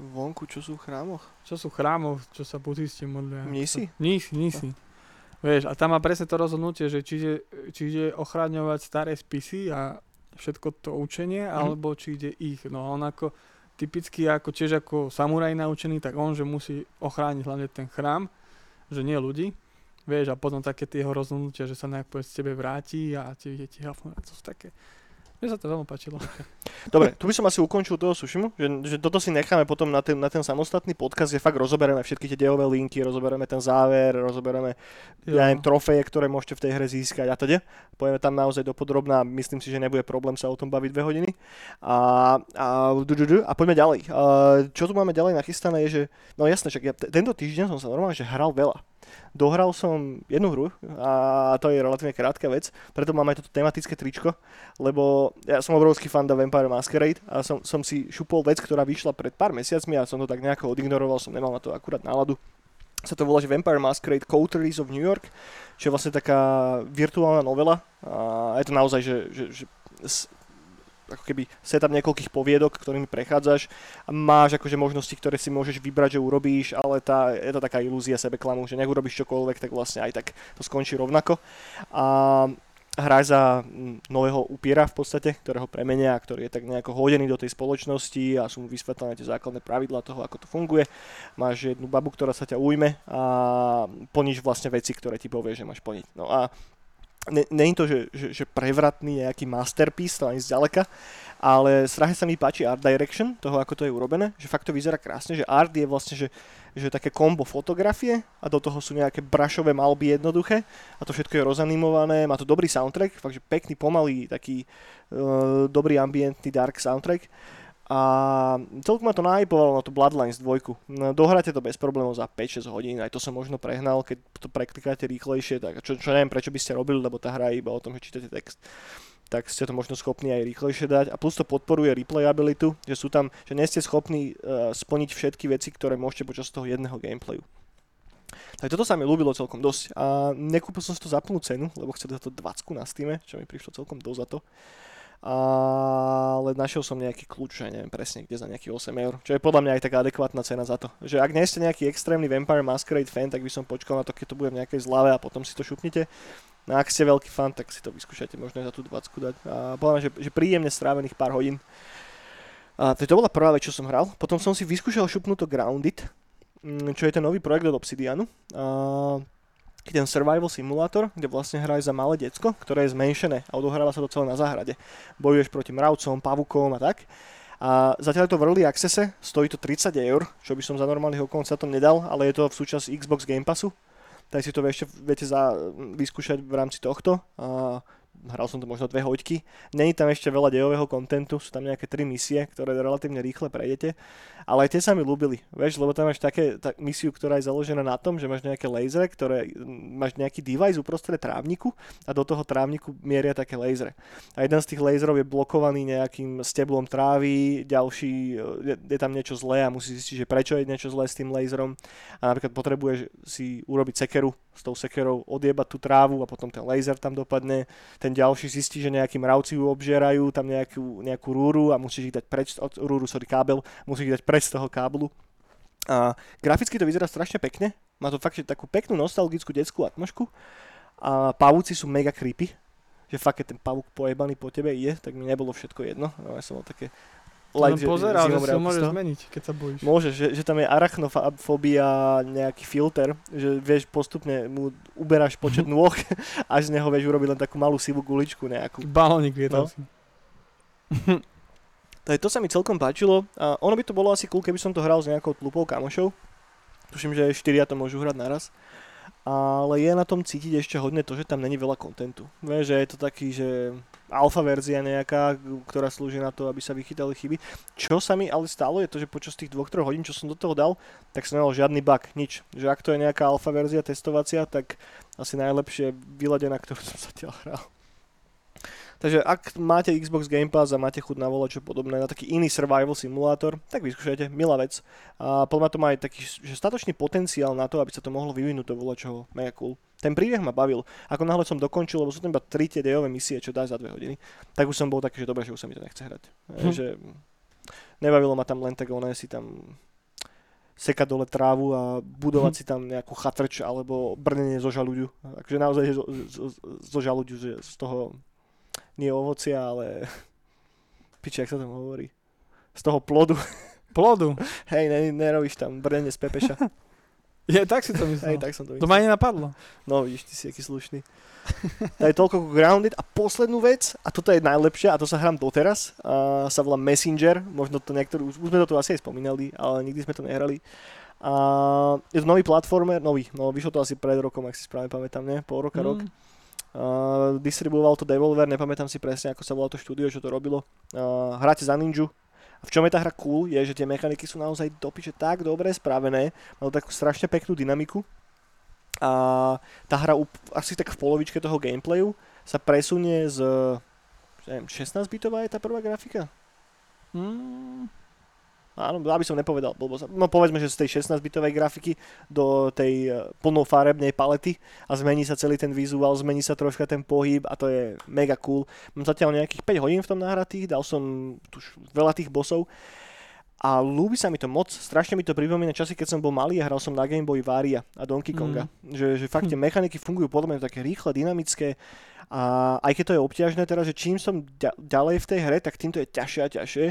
Vonku, čo sú v chrámoch? Čo sú chrámov, čo sa buddhisti modlia? Mnísi? Mnísi, mnísi. Vieš, a tam má presne to rozhodnutie, že či ide, či ide ochraňovať staré spisy a všetko to učenie, Mhm. alebo či ide ich. No on ako typicky ako tiež ako samuraj naučený, tak on, že musí ochrániť hlavne ten chrám, že nie ľudí. Vieš, a potom také tie jeho rozhodnutia, že sa nejak povedz tebe vráti a tie deti helpnú. To sú také... Mne sa to veľmi páčilo. Dobre, tu by som asi ukončil toho Sushimu, že, že toto si necháme potom na ten, na ten samostatný podcast, kde fakt rozoberieme všetky tie dejové linky, rozoberieme ten záver, rozoberieme ja neviem, trofeje, ktoré môžete v tej hre získať a teda. Pojeme tam naozaj do podrobná, myslím si, že nebude problém sa o tom baviť dve hodiny. A, a, a poďme ďalej. A, čo tu máme ďalej nachystané je, že, no jasné, však ja t- tento týždeň som sa normálne že hral veľa. Dohral som jednu hru a to je relatívne krátka vec, preto mám aj toto tematické tričko, lebo ja som obrovský fan da Vampire Masquerade a som, som si šupol vec, ktorá vyšla pred pár mesiacmi a som to tak nejako odignoroval, som nemal na to akurát náladu. Sa to volá, že Vampire Masquerade Coteries of New York, čo je vlastne taká virtuálna novela a je to naozaj, že, že, že ako keby setup niekoľkých poviedok, ktorými prechádzaš máš akože možnosti, ktoré si môžeš vybrať, že urobíš, ale tá, je to taká ilúzia sebeklamu, že nech urobíš čokoľvek, tak vlastne aj tak to skončí rovnako. A hráš za nového upiera v podstate, ktorého premenia, ktorý je tak nejako hodený do tej spoločnosti a sú mu vysvetlené tie základné pravidlá toho, ako to funguje. Máš jednu babu, ktorá sa ťa ujme a plníš vlastne veci, ktoré ti povie, že máš plniť. No a není to, že, že, že prevratný nejaký masterpiece, to ani zďaleka, ale strašne sa mi páči art direction toho, ako to je urobené, že fakt to vyzerá krásne, že art je vlastne, že, že také kombo fotografie a do toho sú nejaké brašové malby jednoduché a to všetko je rozanimované, má to dobrý soundtrack, fakt, že pekný, pomalý, taký uh, dobrý ambientný dark soundtrack a celkom ma to nahypovalo na tú Bloodlines 2. No, dohráte to bez problémov za 5-6 hodín, aj to som možno prehnal, keď to preklikáte rýchlejšie, tak čo, čo neviem prečo by ste robili, lebo tá hra je iba o tom, že čítate text tak ste to možno schopní aj rýchlejšie dať. A plus to podporuje replayabilitu, že sú tam, že nie ste schopní uh, splniť všetky veci, ktoré môžete počas toho jedného gameplayu. Tak toto sa mi ľúbilo celkom dosť. A nekúpil som si to za plnú cenu, lebo chceli za to 20 na Steam, čo mi prišlo celkom dosť za to. Ale našiel som nejaký kľúč, že neviem presne kde za nejakých 8 eur, čo je podľa mňa aj taká adekvátna cena za to. Že ak nie ste nejaký extrémny Vampire Masquerade fan, tak by som počkal na to, keď to bude v nejakej zlave a potom si to šupnite. No ak ste veľký fan, tak si to vyskúšajte možno za tú 20 dať. A podľa mňa, že, že príjemne strávených pár hodín. A to bola prvá vec, čo som hral. Potom som si vyskúšal šupnúť to Grounded, mm, čo je ten nový projekt od Obsidianu. A ten survival simulator, kde vlastne hráš za malé decko, ktoré je zmenšené a odohráva sa to celé na záhrade. Bojuješ proti mravcom, pavukom a tak. A zatiaľ je to v early accesse, stojí to 30 eur, čo by som za normálnych okolností to nedal, ale je to v súčasť Xbox Game Passu, tak si to ešte viete za, vyskúšať v rámci tohto. A hral som to možno dve hoďky. Není tam ešte veľa dejového kontentu, sú tam nejaké tri misie, ktoré relatívne rýchle prejdete, ale aj tie sa mi ľúbili, vieš, lebo tam máš také tak, misiu, ktorá je založená na tom, že máš nejaké lasery, ktoré máš nejaký device uprostred trávniku a do toho trávniku mieria také lasery. A jeden z tých laserov je blokovaný nejakým steblom trávy, ďalší je, je tam niečo zlé a musí zistiť, že prečo je niečo zlé s tým laserom. A napríklad potrebuješ si urobiť sekeru, s tou sekerou odiebať tú trávu a potom ten laser tam dopadne. Ten ďalší zistí, že nejakí mravci ju obžierajú, tam nejakú, nejakú rúru a musíš ich dať preč, od rúru, sorry, kábel, musíš ich dať preč z toho káblu. A graficky to vyzerá strašne pekne, má to fakt že takú peknú nostalgickú detskú atmošku a pavúci sú mega creepy, že fakt keď ten pavúk pojebaný po tebe ide, tak mi nebolo všetko jedno, no ja som mal také Len že- pozeral, že si ho môžeš zmeniť, keď sa bojíš. Môžeš, že, že tam je arachnofóbia, nejaký filter, že vieš postupne mu uberáš počet [laughs] nôh, až z neho vieš urobiť len takú malú sivú guličku nejakú. Balónik vietal No. [laughs] to sa mi celkom páčilo. A ono by to bolo asi cool, keby som to hral s nejakou tlupou kamošov. Tuším, že štyria to môžu hrať naraz. Ale je na tom cítiť ešte hodne to, že tam není veľa kontentu. Vieš, že je to taký, že alfa verzia nejaká, ktorá slúži na to, aby sa vychytali chyby. Čo sa mi ale stalo je to, že počas tých 2-3 hodín, čo som do toho dal, tak som nemal žiadny bug, nič. Že ak to je nejaká alfa verzia testovacia, tak asi najlepšie vyladená, ktorú som zatiaľ hral. Takže ak máte Xbox Game Pass a máte chuť na čo podobné, na taký iný survival simulátor, tak vyskúšajte, milá vec. A podľa to má aj taký že statočný potenciál na to, aby sa to mohlo vyvinúť do čoho mega cool. Ten príbeh ma bavil. Ako náhle som dokončil, lebo sú tam iba 3 tie dejové misie, čo dá za 2 hodiny, tak už som bol taký, že dobre, že už sa mi to nechce hrať. Hm. Že nebavilo ma tam len tak oné si tam sekať dole trávu a budovať hm. si tam nejakú chatrč alebo brnenie zo žaluďu. Takže naozaj zo, zo, zo žaluďu, že z toho nie ovocia, ale [laughs] piči, jak sa tam hovorí, z toho plodu. [laughs] Plodu? Hej, ne, nerobíš tam brnenie z pepeša. [laughs] Je, tak si to myslel. Hej, tak som to myslel. To ma ani napadlo. No, vidíš, ty si aký slušný. To je toľko Grounded. A poslednú vec, a toto je najlepšia, a to sa hrám doteraz, a sa volá Messenger. Možno to niektorí, už sme to tu asi aj spomínali, ale nikdy sme to nehrali. A je to nový platformer, nový, no vyšlo to asi pred rokom, ak si správne pamätám, ne? Pol roka, mm. rok. Uh, distribuoval to Devolver, nepamätám si presne, ako sa volalo to štúdio, čo to robilo. Uh, hráte za Ninju. A v čom je tá hra cool, je, že tie mechaniky sú naozaj dopiče tak dobre spravené, majú takú strašne peknú dynamiku. A tá hra asi tak v polovičke toho gameplayu sa presunie z 16-bitová je tá prvá grafika? Hmm, Áno, aby som nepovedal blbo. No povedzme, že z tej 16-bitovej grafiky do tej e, plnofarebnej palety a zmení sa celý ten vizuál, zmení sa troška ten pohyb a to je mega cool. Mám zatiaľ nejakých 5 hodín v tom nahratých, dal som tuž veľa tých bosov a ľúbi sa mi to moc, strašne mi to pripomína časy, keď som bol malý a hral som na Game Boy Varia a Donkey Konga. Mm. Že, že fakt tie mechaniky fungujú podľa mňa také rýchle, dynamické a aj keď to je obťažné teraz, že čím som ďalej v tej hre, tak tým to je ťažšie a ťažšie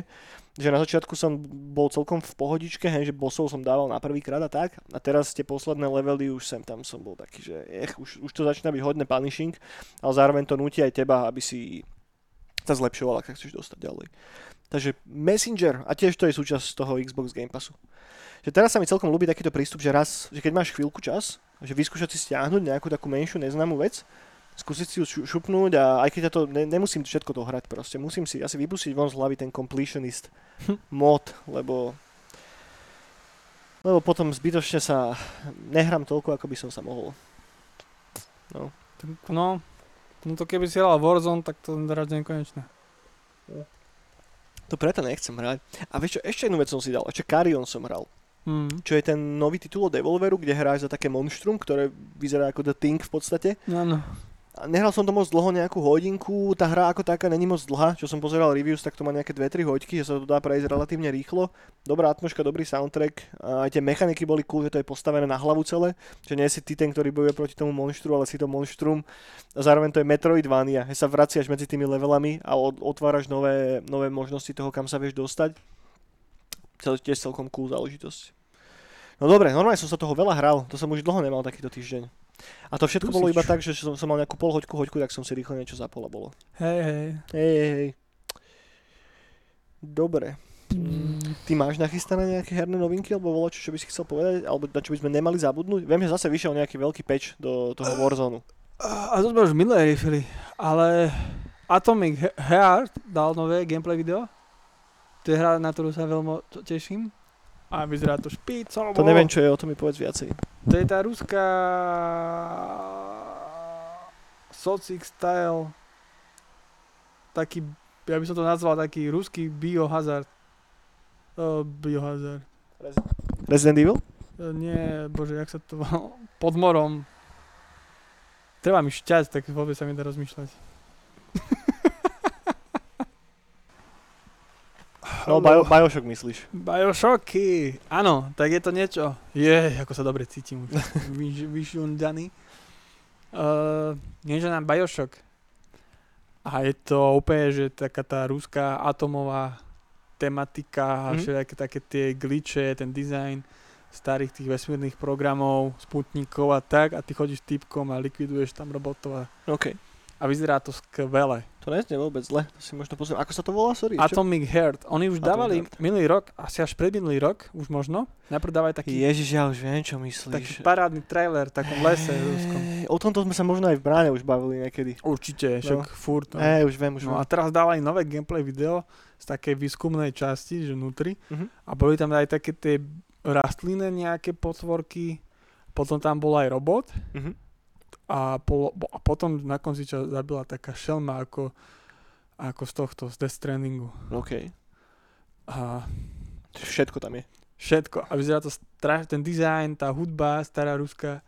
že na začiatku som bol celkom v pohodičke, hej, že bossov som dával na prvý krát a tak. A teraz tie posledné levely už sem tam som bol taký, že ech, už, už to začína byť hodne punishing, ale zároveň to nutí aj teba, aby si sa zlepšoval, ak chceš dostať ďalej. Takže Messenger, a tiež to je súčasť toho Xbox Game Passu. Že teraz sa mi celkom ľúbi takýto prístup, že raz, že keď máš chvíľku čas, že vyskúšať si stiahnuť nejakú takú menšiu neznámu vec, skúsiť si ju šupnúť a aj keď ja to ne, nemusím všetko to hrať proste, musím si asi vypustiť von z hlavy ten completionist mod, lebo lebo potom zbytočne sa nehrám toľko, ako by som sa mohol. No. No, no to keby si hral Warzone, tak to hrať nekonečné. To preto nechcem hrať. A vieš čo, ešte jednu vec som si dal, ešte Carrion som hral. Mm. Čo je ten nový titul od Devolveru, kde hráš za také monštrum, ktoré vyzerá ako The Thing v podstate. Áno. Nehral som to moc dlho, nejakú hodinku, tá hra ako taká není moc dlhá, čo som pozeral reviews, tak to má nejaké 2-3 hoďky, že sa to dá prejsť relatívne rýchlo. Dobrá atmosféra, dobrý soundtrack, aj tie mechaniky boli cool, že to je postavené na hlavu celé, že nie si ty ten, ktorý bojuje proti tomu monštru, ale si to monštrum. A zároveň to je Metroidvania, že sa vraciaš medzi tými levelami a otváraš nové, nové možnosti toho, kam sa vieš dostať. To tiež celkom cool záležitosť. No dobre, normálne som sa toho veľa hral, to som už dlho nemal takýto týždeň. A to všetko bolo iba tak, že som, som mal nejakú pol hoďku, tak som si rýchlo niečo zapol a bolo. Hej, hej. Hej, hej, hej. Dobre. Mm. Ty máš nachystané nejaké herné novinky, alebo volo, čo, čo by si chcel povedať, alebo na čo by sme nemali zabudnúť? Viem, že zase vyšiel nejaký veľký patch do toho Warzone. A to sme už minulé riefili, ale Atomic Heart dal nové gameplay video. To je hra, na ktorú sa veľmi teším. A vyzerá to špícovo. To neviem, čo je, o tom mi povedz viacej. To je tá ruská Socic style taký, ja by som to nazval taký ruský biohazard. Uh, biohazard. Resident Evil? Uh, nie, bože, jak sa to Pod morom. Treba mi šťať, tak vôbec sa mi dá rozmýšľať. No, bio, Bioshock myslíš. Bioshocky, áno, tak je to niečo. Je, ako sa dobre cítim už. [laughs] Vyšundaný. Uh, niečo na Bioshock. A je to úplne, že taká tá ruská atomová tematika a mm. všetky také tie glitche, ten design starých tých vesmírnych programov, sputníkov a tak a ty chodíš typkom a likviduješ tam robotov a okay. A vyzerá to skvele. To neznie vôbec zle, to si možno pozriem. Ako sa to volá, sorry? čo? Atomic Heart. Oni už Atomic dávali Heart. minulý rok, asi až predminulý rok, už možno. Najprv dávali taký, Ježiš, ja už viem, čo taký myslíš. parádny trailer v takom lese ruskom. Hej, O tomto sme sa možno aj v bráne už bavili niekedy. Určite, však furt. No. Hej, už viem, už No viem. a teraz dávali nové gameplay video z takej výskumnej časti, že vnútri. Mhm. A boli tam aj také tie rastlinné nejaké potvorky. Potom tam bol aj robot. Mhm. A, polo, a potom na konci čas zabila taká šelma ako, ako z tohto, z Death Strandingu. OK. A Všetko tam je. všetko. A vyzerá to strašne, ten dizajn, tá hudba, stará ruská,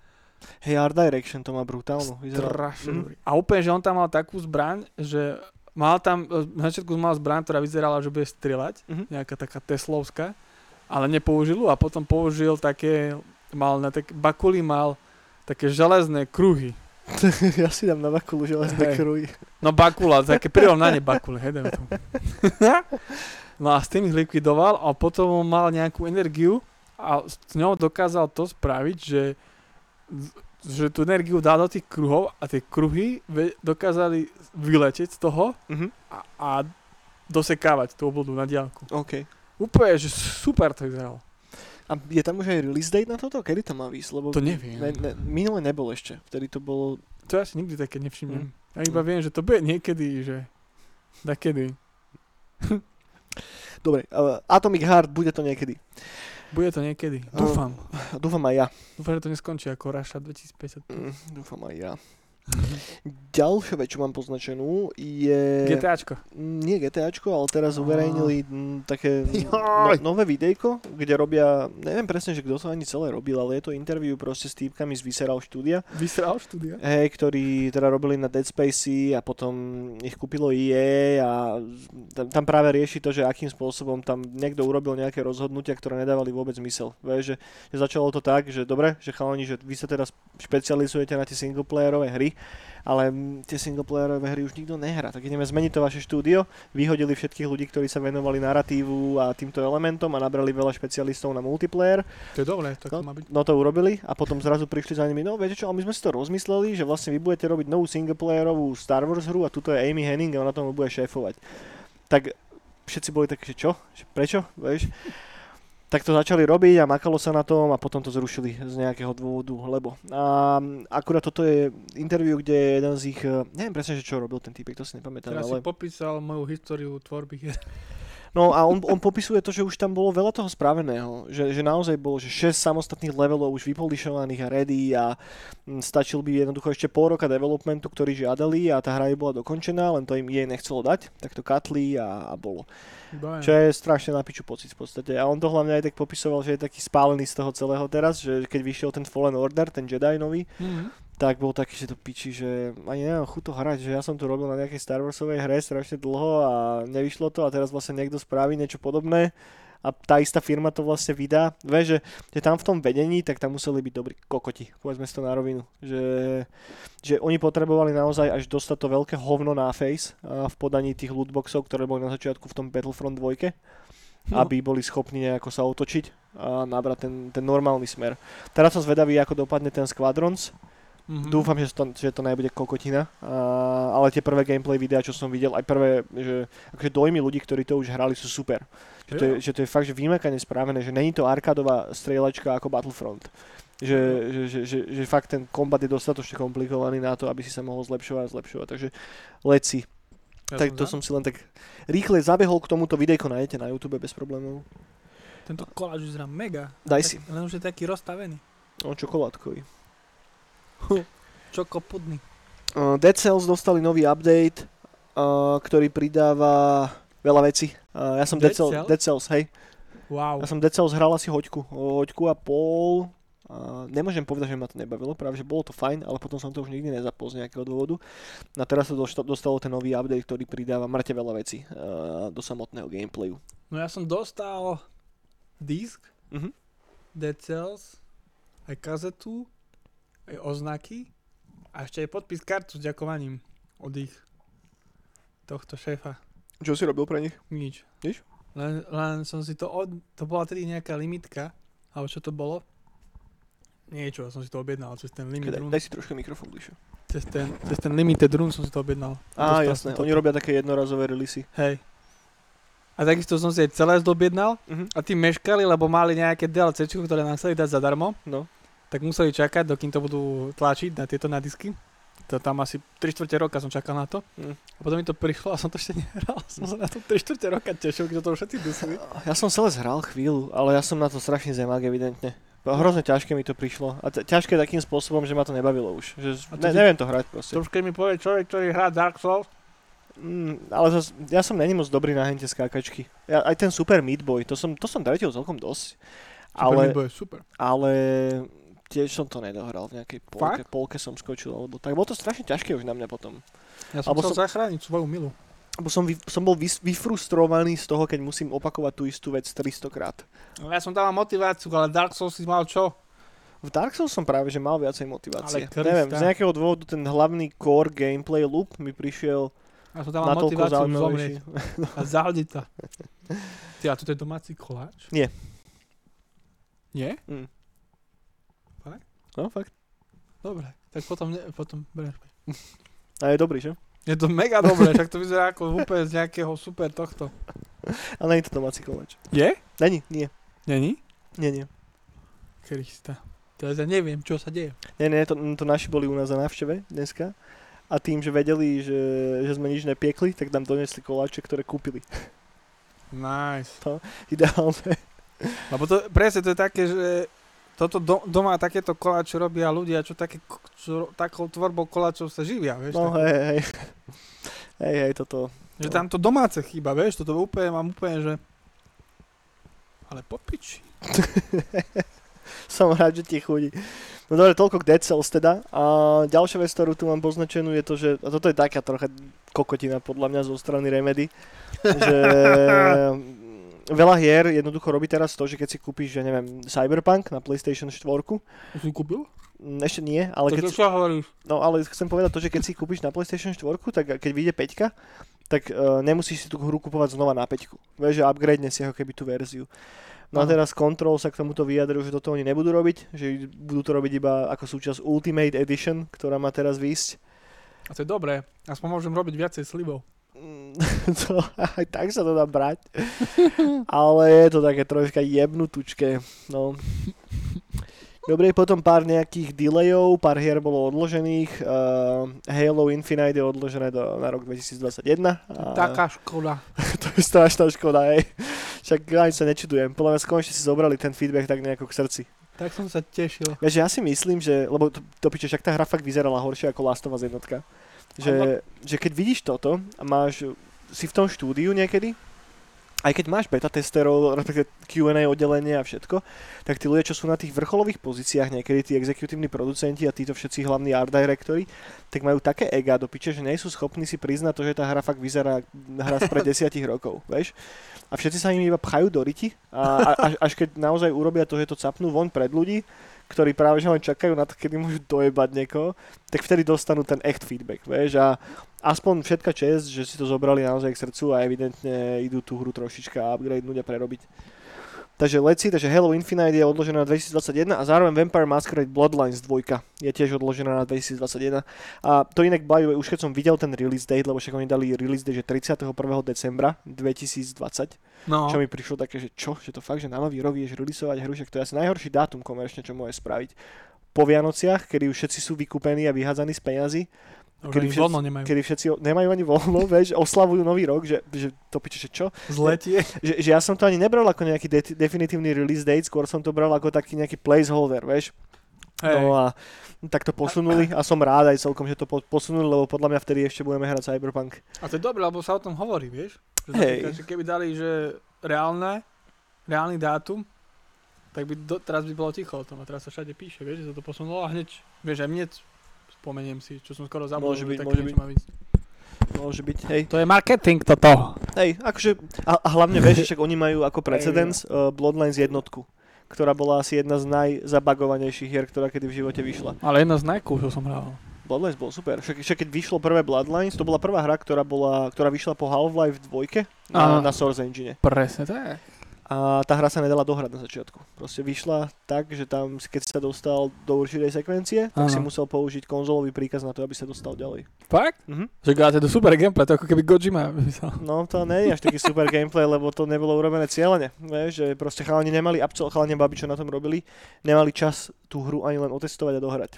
Hej, Art Direction to má brutálnu. Vyzerá... strašne dobrý. A úplne, že on tam mal takú zbraň, že mal tam, na začiatku mal zbraň, ktorá vyzerala, že bude strieľať, Mhm. nejaká taká teslovská, ale nepoužil a potom použil také, mal na také, bakuli mal také železné kruhy. [laughs] ja si dám na bakulu železné Hej. kruhy. No bakula, také prirovnanie bakule, hej, tomu. [laughs] no a s tým ich likvidoval a potom mal nejakú energiu a s ňou dokázal to spraviť, že, že tú energiu dá do tých kruhov a tie kruhy dokázali vyleteť z toho Mhm. a, a dosekávať tú oblodu na diálku. OK. Úplne, že super to vyzeralo. A je tam už aj release date na toto? Kedy to má výsť? Lebo To neviem. Ne, ne, minule nebol ešte. Vtedy to bolo... To ja si nikdy také nevšimnem. Mm. Ja iba viem, že to bude niekedy, že takedy. [laughs] Dobre, uh, Atomic Heart, bude to niekedy. Bude to niekedy. Dúfam. Dúfam aj ja. Dúfam, že to neskončí ako Raša 2050. Mm, dúfam aj ja. Ďalšia vec, čo mám poznačenú, je... GTAčko. Nie GTAčko, ale teraz uverejnili také no, nové videjko, kde robia, neviem presne, že kto to ani celé robil, ale je to interview proste s týpkami z Visceral štúdia, Vysral štúdia. hej, ktorí teda robili na Dead Spacey a potom ich kúpilo EA a tam, tam práve rieši to, že akým spôsobom tam niekto urobil nejaké rozhodnutia, ktoré nedávali vôbec zmysel. Vieš, že, že začalo to tak, že dobre, že chalani, že vy sa teraz špecializujete na tie singleplayerové hry, ale tie singleplayerové hry už nikto nehrá. Tak ideme zmeniť to vaše štúdio, vyhodili všetkých ľudí, ktorí sa venovali narratívu a týmto elementom a nabrali veľa špecialistov na multiplayer. To je dobré, tak No, má byť. no to urobili a potom zrazu prišli za nimi, no viete čo, ale my sme si to rozmysleli, že vlastne vy budete robiť novú singleplayerovú Star Wars hru a tuto je Amy Henning a ona tomu bude šéfovať. Tak všetci boli takí, že čo? Že prečo? Vieš? Tak to začali robiť a makalo sa na tom a potom to zrušili z nejakého dôvodu, lebo. A akurát toto je interview, kde je jeden z ich, eh, neviem presne, že čo robil ten týpek, to si nepamätám, Teraz ale... si popísal moju históriu tvorby. [laughs] No a on, on popisuje to, že už tam bolo veľa toho spraveného, že, že naozaj bolo, že 6 samostatných levelov už vypolišovaných a ready a mm, stačil by jednoducho ešte pol roka developmentu, ktorý žiadali a tá hra je bola dokončená, len to im jej nechcelo dať, tak to katli a, a bolo. Vybavené. Čo je strašne na piču pocit v podstate. A on to hlavne aj tak popisoval, že je taký spálený z toho celého teraz, že keď vyšiel ten Fallen Order, ten Jedi nový, Mhm. Tak bol taký, že to piči, že ani nemám chuť to hrať, že ja som tu robil na nejakej Star Warsovej hre strašne dlho a nevyšlo to a teraz vlastne niekto spraví niečo podobné a tá istá firma to vlastne vydá. Vieš, že, že tam v tom vedení, tak tam museli byť dobrí kokoti, povedzme si to na rovinu. Že, že oni potrebovali naozaj až dostať to veľké hovno na face v podaní tých lootboxov, ktoré boli na začiatku v tom Battlefront 2 No. aby boli schopní nejako sa otočiť a nabrať ten, ten normálny smer. Teraz som zvedavý, ako dopadne ten Squadrons, Mhm. Dúfam, že to, že to nebude kokotina, a, ale tie prvé gameplay videá, čo som videl, aj prvé, že akože dojmy ľudí, ktorí to už hrali, sú super. Že to, je, že to je fakt, že vymakane spravené, že není to arkádová strieľačka ako Battlefront. Že, že, že, že, že fakt ten kombat je dostatočne komplikovaný na to, aby si sa mohol zlepšovať a zlepšovať. Takže leci. Ja tak to som si len tak rýchle zabehol k tomuto videjko, nájdete na YouTube bez problémov. Tento koláč vyzerá mega. Daj Tak- si. Len už je taký rozstavený. O, čokoládkový. [laughs] Čokopudný. Uh, Dead Cells dostali nový update, uh, ktorý pridáva veľa vecí. Uh, ja som Dead, Dead Cells, Cells? Dead Cells, hej. Wow. Ja som Dead Cells hral asi hoďku, hoďku a pol. Uh, nemôžem povedať, že ma to nebavilo, práve že bolo to fajn, ale potom som to už nikdy nezapol z nejakého dôvodu. A teraz sa dostalo ten nový update, ktorý pridáva mŕte veľa vecí uh, do samotného gameplayu. No ja som dostal disk Mhm. Dead Cells, aj kazetu, aj oznaky a ešte aj podpis kartu s ďakovaním od ich tohto šéfa. Čo si robil pre nich? Nič. Nič? Len, len som si to od... To bola tedy nejaká limitka, alebo čo to bolo? Niečo, som si to objednal cez ten limit room. daj si trošku mikrofón bližšie. Cez ten, cez ten limited run som si to objednal. Á, jasné, oni robia také jednorazové releasy. Hej. A takisto som si aj celé objednal Mhm. a tí meškali, lebo mali nejaké DLC, ktoré nám chceli dať zadarmo. No. Tak museli čakať, dokým to budú tlačiť na tieto na disky. To tam asi 3 čtvrte roka som čakal na to. Mm. A potom mi to prišlo a som to ešte nehral. [laughs] Som sa na to 3 čtvrte roka tešil, keď to všetci dusili. Ja som celé zhral chvíľu, ale ja som na to strašne zemák evidentne. Hrozne ťažké mi to prišlo. A t- ťažké takým spôsobom, že ma to nebavilo už. Že, ne, neviem to hrať proste. To už keď mi povie človek, ktorý hrá Dark Souls, Mm, ale zas, ja som není moc dobrý na hente skákačky. Ja, aj ten Super Meat Boy, to som, to som celkom dosť. Ale, bude super. ale tiež som to nedohral v nejakej polke, Fakt? polke som skočil, alebo tak. Bolo to strašne ťažké už na mňa potom. Ja som Alebo chcel zachrániť svoju milu. Lebo som, vy, som bol vys, vyfrustrovaný z toho, keď musím opakovať tú istú vec 300 krát. Ja som dal motiváciu, ale Dark Souls si mal čo? V Dark Souls som práve, že mal viacej motivácie. Ale. Neviem, z nejakého dôvodu ten hlavný core gameplay loop mi prišiel Ja som dal natoľko motiváciu zomrieť [laughs] a zahľadiť sa. Ty, a toto je domáci koláč? Nie. Nie? Mm. No, fakt. Dobre, tak potom, ne, potom bereš. A je dobrý, že? Je to mega dobré, však to vyzerá ako úplne z nejakého super tohto. Ale nie je to domáci koláč. Je? Není, nie. Není? Nie, nie. Krista. Teraz ja neviem, čo sa deje. Nie, nie, to, to naši boli u nás na návšteve dneska. A tým, že vedeli, že, že sme nič nepiekli, tak nám donesli koláče, ktoré kúpili. Nice. Ideálne. Lebo to, presne to je také, že toto do, doma takéto koláče robia ľudia, čo, také, čo takou tvorbou koláčov sa živia, vieš. No tak, hej, hej. Hej, hej, toto. že tam to domáce chýba, vieš, toto úplne mám úplne, že... Ale po piči. [laughs] Som rád, že ti chudí. No dobre, toľko k Dead Cells teda. A ďalšia vec, ktorú tu mám poznačenú je to, že, a toto je taká trocha kokotina podľa mňa zo strany Remedy, že [laughs] veľa hier jednoducho robí teraz to, že keď si kúpiš, že neviem, Cyberpunk na PlayStation 4, To si kúpil? mm, ešte nie, ale Ale keď, hovoríš? no ale chcem povedať to, že keď si kúpiš na PlayStation 4, tak keď vyjde 5, tak uh, nemusíš si tú hru kupovať znova na 5. Vieš, že upgrade si ako keby tú verziu. No a teraz Control sa k tomuto vyjadril, že toto oni nebudú robiť, že budú to robiť iba ako súčasť Ultimate Edition, ktorá má teraz výsť. A to je dobré. Aspoň môžem robiť viacej slivov. [laughs] To, aj tak sa to dá brať. Ale je to také troška jebnutučké. No. Dobre, potom pár nejakých delayov, pár hier bolo odložených. Uh, Halo Infinite je odložené do, na rok 2021. A [laughs] Taká škoda. [laughs] to je strašná škoda, hej. Však ani sa nečudujem. Podľa mňa konečne si zobrali ten feedback tak nejako k srdci. Tak som sa tešil. Vieš, ja si myslím, že, lebo to, to piče, však tá hra fakt vyzerala horšie ako Last of Us jednotka. Že, že keď vidíš toto a máš, si v tom štúdiu niekedy, aj keď máš beta testerov, respektíve Q&A oddelenie a všetko, tak tí ľudia, čo sú na tých vrcholových pozíciách, niekedy tí exekutívni producenti a títo všetci hlavní art directory, tak majú také ega do piče, že nie sú schopní si priznať to, že tá hra fakt vyzerá hra spred [laughs] desiatich rokov, vieš? A všetci sa im iba pchajú do riti a, a až, až keď naozaj urobia to, že to capnú von pred ľudí, ktorí práve že len čakajú na to, kedy môžu dojebať niekoho, tak vtedy dostanú ten echt feedback, vieš, a aspoň všetka čest, že si to zobrali naozaj k srdcu a evidentne idú tú hru trošička upgradenúť a prerobiť. Takže see, takže Halo Infinite je odložená na 2021 a zároveň Vampire Masquerade Bloodlines 2 je tiež odložená na 2021. A to inak, way, už keď som videl ten release date, lebo však oni dali release date, že 31. decembra 2020, No. čo mi prišlo také, že čo, že to fakt, že na nový rok vieš releaseovať hru, však to je asi najhorší dátum komerčne, čo môže spraviť. Po Vianociach, kedy už všetci sú vykúpení a vyhádzaní z peňazí, Už kedy všetci- voľno nemajú. kedy všetci nemajú ani voľno, [laughs] vieš, oslavujú nový rok, že, že to piče, že čo? Zletie. [laughs] Že, že ja som to ani nebral ako nejaký de- definitívny release date, skôr som to bral ako taký nejaký placeholder, vieš. Hej. No a tak to posunuli a som rád aj celkom, že to po- posunuli, lebo podľa mňa vtedy ešte budeme hrať Cyberpunk. A to je dobré, lebo sa o tom hovorí, vieš? Že, Hej. napríklad, že keby dali, že reálne, reálny dátum, tak by do, teraz by bolo ticho o tom a teraz sa všade píše, vieš, že sa to posunulo a hneď, vieš, aj mne spomeniem si, čo som skoro zabudol, Môže že byť, môže byť. Môže byť, hej. To je marketing toto. Hej, akože, a, a hlavne vieš, že však oni majú ako [laughs] precedens uh, Bloodlines jednotku, ktorá bola asi jedna z najzabagovanejších hier, ktorá kedy v živote vyšla. Ale jedna z najkúšov som hral. Bloodlines bol super. Však, však keď vyšlo prvé Bloodlines, to bola prvá hra, ktorá, bola, ktorá vyšla po Half-Life 2 na, Áno. na Source Engine. Presne tak. A tá hra sa nedala dohrať na začiatku. Proste vyšla tak, že tam, keď sa dostal do určitej sekvencie, tak Áno. si musel použiť konzolový príkaz na to, aby sa dostal ďalej. Fakt? Mhm. Že gáte to super gameplay, to ako keby Gojima vymyslel. [laughs] No to nie je až taký super gameplay, lebo to nebolo urobené cieľene. Vieš, že proste chalani nemali, absol, chalani babi, čo na tom robili, nemali čas tú hru ani len otestovať a dohrať.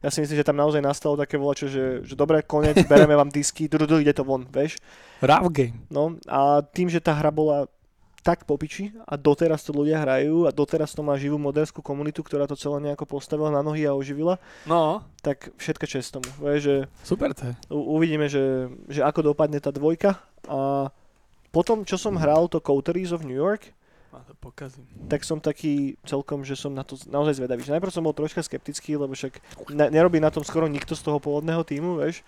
Ja si myslím, že tam naozaj nastalo také volačo, že, že dobre, konec, bereme vám disky, du, du, du, ide to von, vieš. Rough game. No a tým, že tá hra bola tak po piči a doteraz to ľudia hrajú a doteraz to má živú moderskú komunitu, ktorá to celé nejako postavila na nohy a oživila, No, tak všetko čest tomu. Vieš, že super to je. u- uvidíme, že, že ako dopadne tá dvojka a potom, čo som hral to Coteries of New York, to pokazím. tak som taký celkom, že som na to naozaj zvedavý. Že najprv som bol troška skeptický, lebo však ne, nerobí na tom skoro nikto z toho pôvodného týmu, vieš.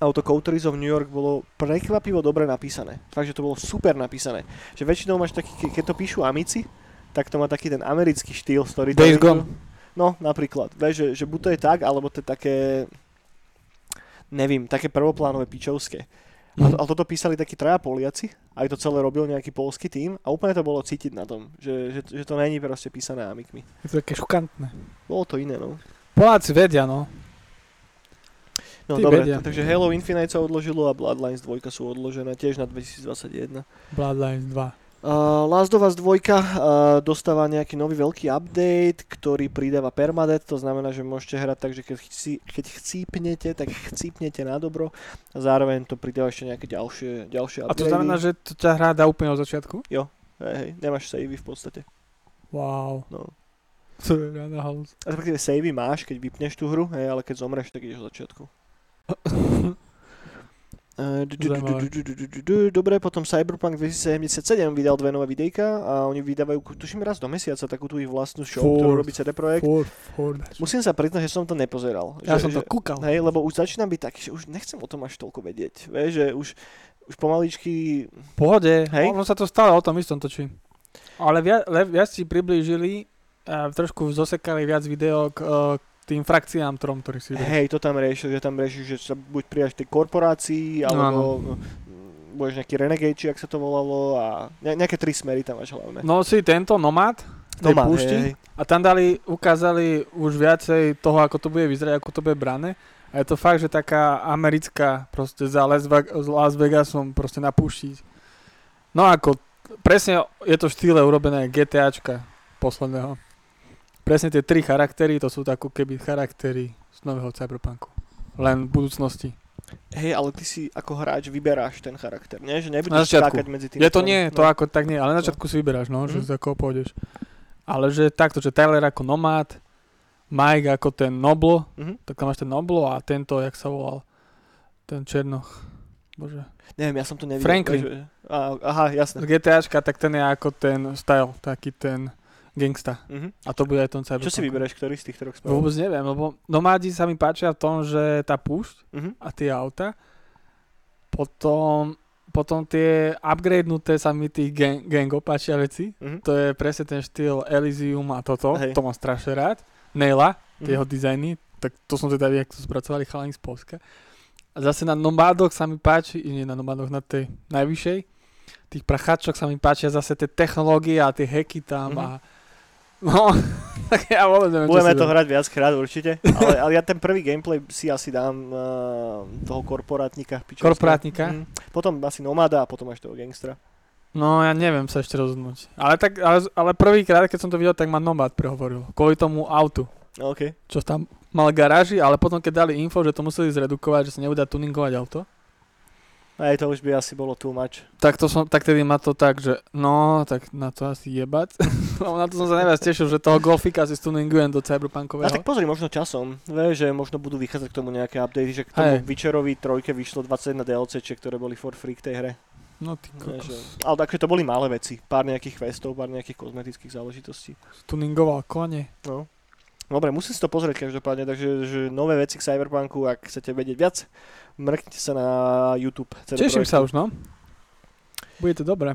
A to Coteries of New York bolo prekvapivo dobre napísané. Fakt, že to bolo super napísané. Že väčšinou máš taký, ke- keď to píšu amici, tak to má taký ten americký štýl Days storytellingu. Gone. No, napríklad. Vieš, že, že buď to je tak, alebo to je také, nevím, také prvoplánové pičovské. A, Mhm. ale toto písali takí traja Poliaci, aj to celé robil nejaký polský tým a úplne to bolo cítiť na tom, že, že, že to není proste písané amikmi. Je to také šokantné. Bolo to iné, no. Poláci vedia, no. No Tí dobre, vedia. takže Halo Infinite sa odložilo a Bloodlines 2 sú odložené tiež na 2021. Bloodlines 2. Uh, Last of Us 2 uh, dostáva nejaký nový veľký update, ktorý pridáva permadeath, to znamená, že môžete hrať tak, že keď, chci, keď chcípnete, tak chcípnete na dobro a zároveň to pridáva ešte nejaké ďalšie, ďalšie A to znamená, že to ťa hrá dá úplne od začiatku? Hej, hej, nemáš savey v podstate. Wow. No. To je rada halus. Respektíve savey máš, keď vypneš tú hru, hej, ale keď zomreš, tak ideš od začiatku. Dobre, potom Cyberpunk 2077 vydal dve nové videjka a oni vydávajú, tuším raz do mesiaca, takú tú ich vlastnú show, ktorú Furt. robí CD Projekt. Ford, Ford. Musím sa priznať, že som to nepozeral. Ja že, som to kúkal. Hej, lebo už začínam byť taký, že už nechcem o tom až toľko vedieť. Vieš, že už, už pomaličky... Pohode, Hej. ono sa to stále o tom istom točí. Ale viac, viac si priblížili, a trošku zosekali viac video k, k tým frakciám trom, ktorých si. Hej, to tam riešil, že tam riešil, že sa buď prijaš tej korporácii, alebo mm, budeš nejaký renegade, či ak sa to volalo, a ne, nejaké tri smery tam máš hlavné. No si tento Nomad, tej Nomad, púšti, hej, a tam dali, ukázali už viacej toho, ako to bude vyzerať, ako to bude brané. A je to fakt, že taká americká, proste za Las Vegasom, proste na púšti. No ako, presne je to v štýle urobené GTAčka posledného. Presne tie tri charaktery, to sú ako keby charaktery z nového Cyberpunku. Len v budúcnosti. Hej, ale ty si ako hráč vyberáš ten charakter, nie? Že nebudeš skákať medzi tým. Je to nie, to ako tak nie, ale na začiatku si vyberáš, no, že Mhm. za koho pôjdeš. Ale že takto, že Tyler ako Nomad, Mike ako ten Noblo, Mhm. tak tam máš ten Noblo a tento, jak sa volal, ten Černoch. Bože. Neviem, ja som to nevidel. Franklin. aha, jasné. GTAčka, tak ten je ako ten style, taký ten gangsta. Mhm. A to bude aj ten Cyberpunk. Čo si vyberáš, ktorý z tých troch spravil? Vôbec neviem, lebo nomádi sa mi páčia v tom, že tá púšť Mhm. a tie auta, potom, potom tie upgradenuté sa mi tých gang, gangov páčia veci, Mhm. to je presne ten štýl Elysium a toto, Hej. to mám strašne rád. Naila, tie Mhm. jeho dizajny, tak to som teda, jak to spracovali chalani z Polska. A zase na nomádoch sa mi páči, nie na nomádoch, na tej najvyššej, tých pracháčok sa mi páčia zase tie technológie a tie hacky tam Mhm. a no, [laughs] tak ja vôbec neviem, Budeme to dám. hrať viackrát určite, ale, ale ja ten prvý gameplay si asi dám uh, toho korporátnika. pičovského. Korporátnika? Mhm. Potom asi nomada a potom až toho gangstra. No, ja neviem sa ešte rozhodnúť. Ale, tak, ale, ale prvýkrát, keď som to videl, tak ma Nomad prehovoril. Kvôli tomu autu, No, OK. čo tam mal garáži, ale potom keď dali info, že to museli zredukovať, že sa nebude tuningovať auto, Aj to už by asi bolo too much. tak to som, tak tedy ma to tak, že no, tak na to asi jebať. [laughs] Lebo na to som sa najviac tešil, že toho golfika si stuningujem do A cyberpunkového. tak pozri, možno časom, vieš, že možno budú vychádzať k tomu nejaké updaty, že k tomu. Witcherovi trojke vyšlo 21 DLCčiek, ktoré boli for free k tej hre. No ty Vieš, že, kokos. ale takže to boli malé veci, pár nejakých questov, pár nejakých kozmetických záležitostí. Tuningoval kone. No. Dobre, musím si to pozrieť každopádne, takže že nové veci k Cyberpunku, ak chcete vedieť viac, mrknite sa na YouTube. CD Teším Projektu. sa už, no. Bude to dobré.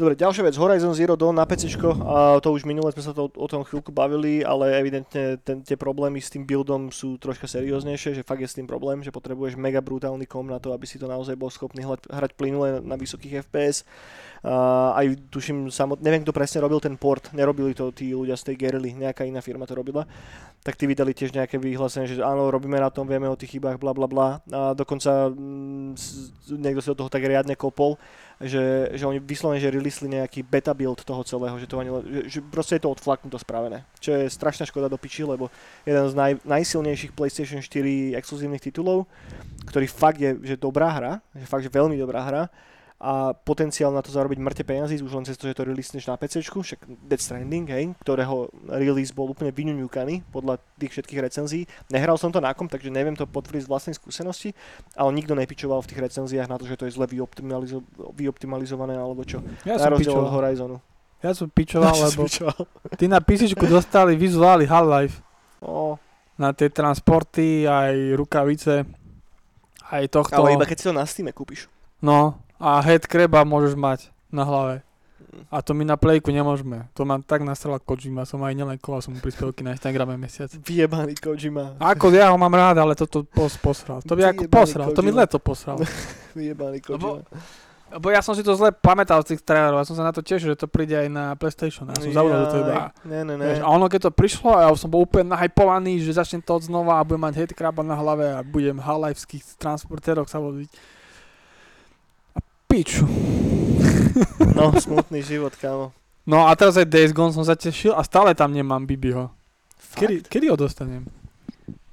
Dobre, ďalšia vec, Horizon Zero Dawn na PC, a to už minule sme sa to, o tom chvíľku bavili, ale evidentne ten, tie problémy s tým buildom sú troška serióznejšie, že fakt je s tým problém, že potrebuješ mega brutálny kom na to, aby si to naozaj bol schopný hrať, hrať plynule na vysokých FPS. Uh, aj tuším, samot, neviem kto presne robil ten port, nerobili to tí ľudia z tej Guerrilla, nejaká iná firma to robila, tak tí vydali tiež nejaké vyhlásenie, že áno, robíme na tom, vieme o tých chybách, bla bla bla. A dokonca mm, niekto si do toho tak riadne kopol, že, že oni vyslovene, že releasli nejaký beta build toho celého, že to ani, že, že proste je to odflaknuto spravené. Čo je strašná škoda do piči, lebo jeden z naj, najsilnejších PlayStation 4 exkluzívnych titulov, ktorý fakt je že dobrá hra, že fakt že veľmi dobrá hra, a potenciál na to zarobiť mŕte peniazy už len cez to, že to releaseneš na PC, však Dead Stranding, hej, ktorého release bol úplne vyňuňukaný podľa tých všetkých recenzií. Nehral som to na kom, takže neviem to potvrdiť z vlastnej skúsenosti, ale nikto nepičoval v tých recenziách na to, že to je zle vyoptimalizo- vyoptimalizované alebo čo. Ja na rozdiel od. Horizonu. Ja som pičoval, [laughs] Ja som lebo pičoval. ty na písičku dostali vizuály Half-Life No, na tie transporty, aj rukavice, aj tohto. ale iba keď si to na Steam kúpiš. No, a head kreba môžeš mať na hlave. A to my na plejku nemôžeme. To ma tak nastrala Kojima, som aj nelajkoval som mu príspevky na Instagrame mesiac. Vyjebaný Kojima. Ako ja ho mám rád, ale toto pos, posral. To by ako Vyjebaný posral, to mi Kojima. leto posral. [laughs] Vyjebaný Kojima. Lebo ja som si to zle pamätal z tých trailerov, ja som sa na to tešil, že to príde aj na PlayStation. Ja som že to iba... Ne, ne, ne. Vieš, a ono keď to prišlo a ja som bol úplne nahypovaný, že začnem to od znova a budem mať head kraba na hlave a budem halajvských transportéroch sa voziť. Piču. No, smutný život, kámo. No a teraz aj Days Gone som sa tešil a stále tam nemám Bibiho. Kedy, kedy ho dostanem?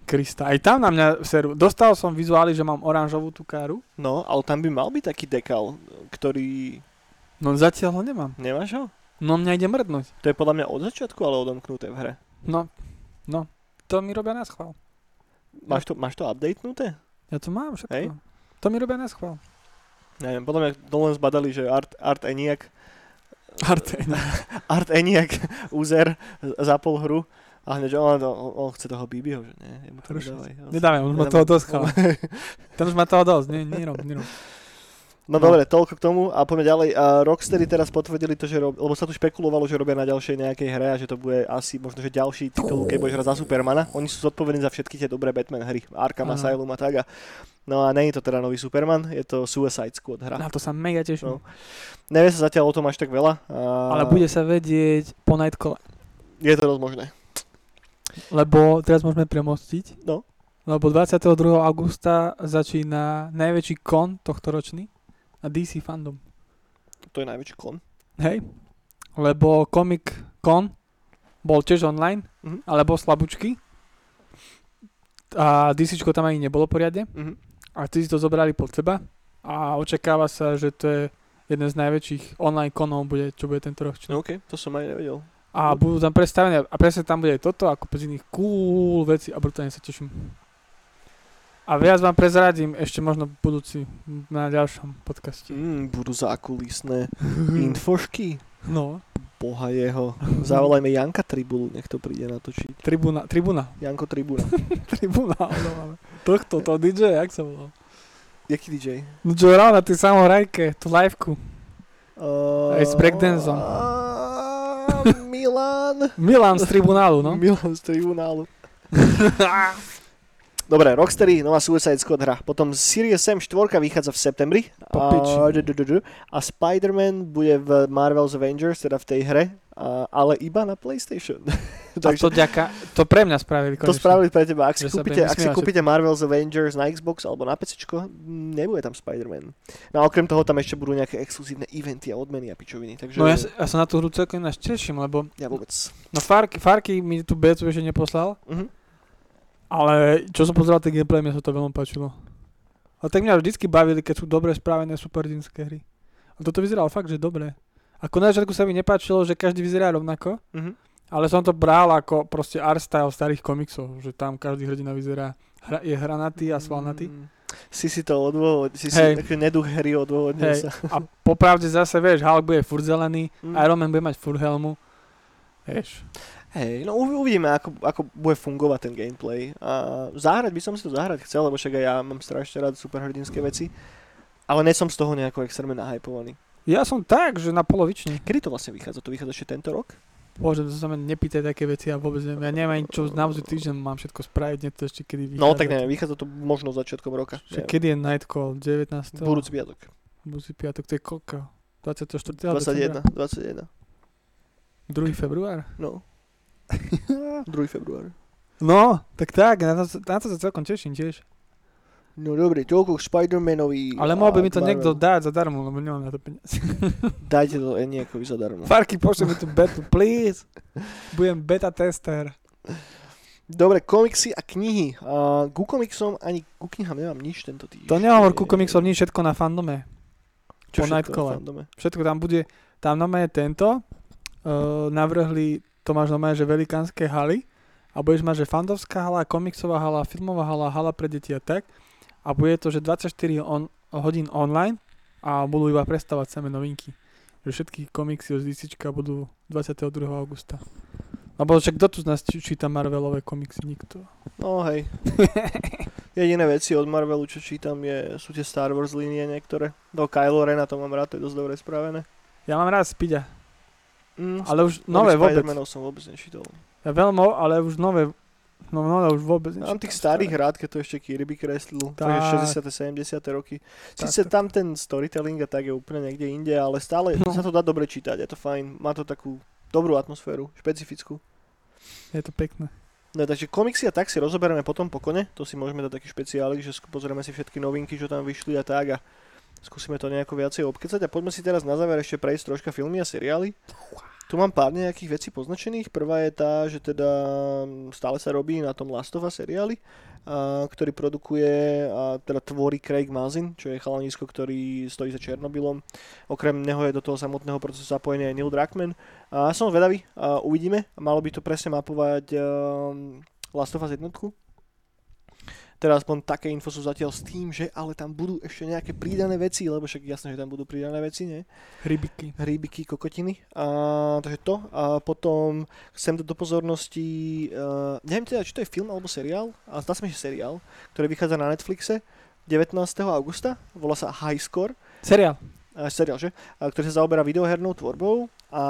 Krista. Aj tam na mňa seru. Dostal som vizuály, že mám oranžovú tú káru. No, ale tam by mal byť taký dekal, ktorý... No zatiaľ ho nemám. Nemáš ho? No mňa ide mrdnúť. To je podľa mňa od začiatku, ale odomknuté v hre. No, no. To mi robia na schvál. Máš to, máš to updatenuté? Ja to mám všetko. Hej. To mi robia na schvál. Neviem, podľa mňa to len zbadali, že Art, Art Eniak, Arten. Art Eniak [laughs] user zapol hru a hneď on, on, on chce toho Bibiho, že nie, jemu to nedávaj. Nedávam, už ma toho dosť. [laughs] Ten už má toho dosť, nie, nerob, nerob. No, No. dobre, toľko k tomu a poďme ďalej. A Rocksteady teraz potvrdili to, že rob, lebo sa tu špekulovalo, že robia na ďalšej nejakej hre a že to bude asi možno, že ďalší titul, keď budeš hrať za Supermana. Oni sú zodpovední za všetky tie dobré Batman hry, Arkham Áno. Asylum a tak. A, no a je to teda nový Superman, je to Suicide Squad hra. Na to sa mega teším. No. Nevie sa zatiaľ o tom až tak veľa. A Ale bude sa vedieť po Nightcall. Je to dosť možné. Lebo teraz môžeme premostiť. No. Lebo 22. augusta začína najväčší kon tohto ročný na DC fandom. To je najväčší klon. Hej. Lebo Comic Con bol tiež online, Mhm. ale bol slabúčky. A DC tam ani nebolo poriadne. Mhm. A ty si to zobrali pod seba. A očakáva sa, že to je jeden z najväčších online konov, bude, čo bude tento rok. No, OK, to som aj nevedel. A budú tam predstavené, a presne tam bude toto, ako bez iných cool veci a brutálne sa teším. A viac vám prezradím ešte možno budúci na ďalšom podcaste. Mm, budú zákulisné [laughs] infošky. No, Boha jeho. Zavolajme Janka Tribulu, nech to príde natočiť. tribuna, tribuna, Janko Tribuna. [laughs] tribuna, no, máme. Tohto, to DJ, jak sa volal? Jaký DJ? No čo hral na tej samohrajke, tú liveku. Uh, Aj s breakdanceom. a- Milan. Milan z tribunálu, no. Milan z tribunálu. [laughs] Dobre, Rocksteady, nová Suicide Squad hra. Potom Series M 4 vychádza v septembri. A, a Spider-Man bude v Marvel's Avengers, teda v tej hre, a, ale iba na PlayStation. [laughs] A to ďaka, to pre mňa spravili To konečne. spravili pre teba. Ak si, kúpite, ak si kúpite Marvel's Avengers na Xbox alebo na PC, nebude tam Spider-Man. No a okrem toho tam ešte budú nejaké exkluzívne eventy a odmeny a pičoviny. Takže No ja, ja sa na tú hru celkom ináč teším, lebo ja vôbec. no Farky, Farky mi tu betu ešte neposlal, Mhm. Ale čo som pozeral ten gameplay, mne sa to veľmi páčilo. A tak mňa vždycky bavili, keď sú dobre spravené superdinské hry. A toto vyzeralo fakt, že dobre. Ako na začiatku sa mi nepáčilo, že každý vyzerá rovnako, Mhm. ale som to bral ako proste art style starých komiksov, že tam každý hrdina vyzerá, hra, je hranatý a svalnatý. Mm. Si si to odôvod, si si Hej. taký neduch hry odôvodnil Hej, sa. a popravde zase, vieš, Hulk bude furt zelený, Mm. Iron Man bude mať furt helmu, vieš. Hej, no uvi- uvidíme, ako, ako bude fungovať ten gameplay. A zahrať by som si to zahrať chcel, lebo však aj ja mám strašne rád superhrdinské veci. Ale nie som z toho nejako extrémne nahypovaný. Ja som tak, že na polovične. Kedy to vlastne vychádza? To vychádza ešte tento rok? Bože, to sa ma nepýtaj také veci, ja vôbec neviem. Ja neviem ani čo, naozaj týždeň mám všetko spraviť, nie to ešte kedy vychádza. No tak neviem, vychádza to možno začiatkom roka. Že Neviem. kedy je Nightcall? 19. Budúci piatok. Budúci piatok, to je koľko? 24. 21, decembra? 21. 2. február? No. [laughs] 2. február. No, tak tak, na to, na to sa celkom teším tiež. No dobre, toľko k Spider-Manovi. Ale mohol by mi to niekto Marvelu. dať zadarmo, lebo nemám na to peniaze. [laughs] Dajte to Eniekovi zadarmo. Farky, pošli mi tú betu, please. Budem beta tester. Dobre, komiksy a knihy. A ku komiksom ani ku knihám nemám nič tento týždeň. To nehovor ku komiksov nič všetko na fandome. po Čo všetko na fandome? Všetko tam bude, tam nové je tento, uh, navrhli, to máš nové, že velikánske haly a budeš mať, že fandovská hala, komiksová hala, filmová hala, hala pre deti a tak. A bude to, že 24 on, hodín online a budú iba prestávať samé novinky. Že všetky komiksy od DC budú 22. augusta. Lebo však kto tu z nás číta Marvelové komiksy? Nikto. No hej. [laughs] Jediné veci od Marvelu, čo čítam, je, sú tie Star Wars línie niektoré. Do Kylo Rena to mám rád, to je dosť dobre spravené. Ja mám rád Spida, Mm, ale už nové vôbec. Som vôbec nečítal. Ja veľmi, ale už nové, no nové už vôbec Mám nečítam. tých starých rád, keď to ešte Kirby kreslil. Tak. Tak. 60. 70. roky. Sice tak. tam ten storytelling a tak je úplne niekde inde, ale stále No. sa to dá dobre čítať, je to fajn. Má to takú dobrú atmosféru, špecifickú. Je to pekné. No, takže komiksy a tak si rozoberieme potom po kone. To si môžeme dať taký špeciálik, že pozrieme si všetky novinky, čo tam vyšli a tak a skúsime to nejako viacej obkecať a poďme si teraz na záver ešte prejsť troška filmy a seriály. Tu mám pár nejakých vecí poznačených. Prvá je tá, že teda stále sa robí na tom Last of Us seriáli, a, ktorý produkuje a teda tvorí Craig Mazin, čo je chalanisko, ktorý stojí za Černobylom. Okrem neho je do toho samotného procesu zapojený aj Neil Druckmann. A som zvedavý, a uvidíme. Malo by to presne mapovať um, Last of Us jednotku. Teda aspoň také info sú zatiaľ s tým, že ale tam budú ešte nejaké pridané veci, lebo však jasné, že tam budú pridané veci, nie? Hrybiky. hríbiky, kokotiny. A, takže to. A potom chcem do pozornosti, uh, neviem teda, či to je film alebo seriál, ale zdá sa mi, že seriál, ktorý vychádza na Netflixe 19. augusta, volá sa High Score, Seriál. uh, seriál, že? A, ktorý sa zaoberá videohernou tvorbou a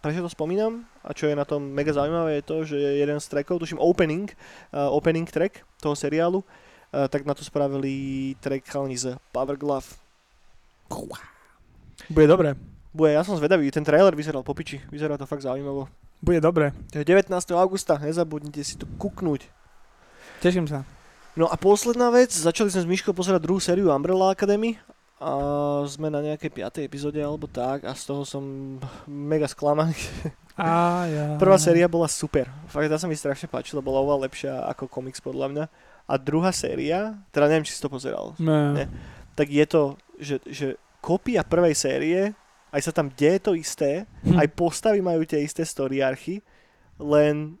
prečo to spomínam a čo je na tom mega zaujímavé je to, že jeden z trackov, tuším opening, uh, opening track toho seriálu, uh, tak na to spravili track chalani z Power Glove. Bude dobré. Bude, ja som zvedavý, ten trailer vyzeral po piči, vyzerá to fakt zaujímavo. Bude je 19. augusta, nezabudnite si to kuknúť. Teším sa. No a posledná vec, začali sme s Myškou pozerať druhú sériu Umbrella Academy a sme na nejakej 5. epizóde alebo tak a z toho som mega sklamaný. A ja. [laughs] Prvá séria bola super, fakt tá sa mi strašne páčila, bola oveľa lepšia ako komiks podľa mňa. A druhá séria, teda neviem, či si to pozeral, Ne. Ne. tak je to, že, že kopia prvej série, aj sa tam deje to isté, Hm. aj postavy majú tie isté story archy, len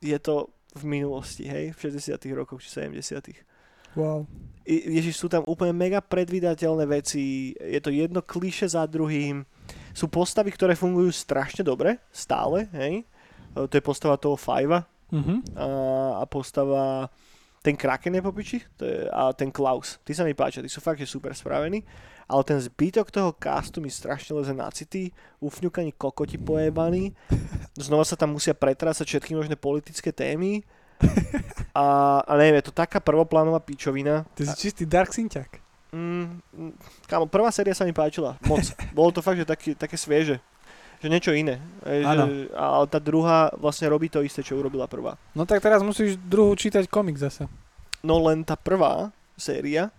je to v minulosti, hej, v 60 rokoch či 70 Wow. Ježiš, sú tam úplne mega predvydateľné veci, je to jedno kliše za druhým, sú postavy, ktoré fungujú strašne dobre, stále, hej, E, to je postava toho Fivea Mhm. a, a postava ten Kraken je po piči to je, a ten Klaus, tí sa mi páčia, tí sú fakt, že super spravení, ale ten zbytok toho castu mi strašne leze na city, ufňukaní kokoti pojebaní, znova sa tam musia pretrácať všetky možné politické témy a, a neviem, je to taká prvoplánová pičovina. Ty si čistý Dark Synťak. Mm, mm, kámo, prvá séria sa mi páčila, moc. [laughs] Bolo to fakt, že taký, také svieže. Že niečo iné. E, že, ale tá druhá vlastne robí to isté, čo urobila prvá. No tak teraz musíš druhú čítať komik zase. No len tá prvá séria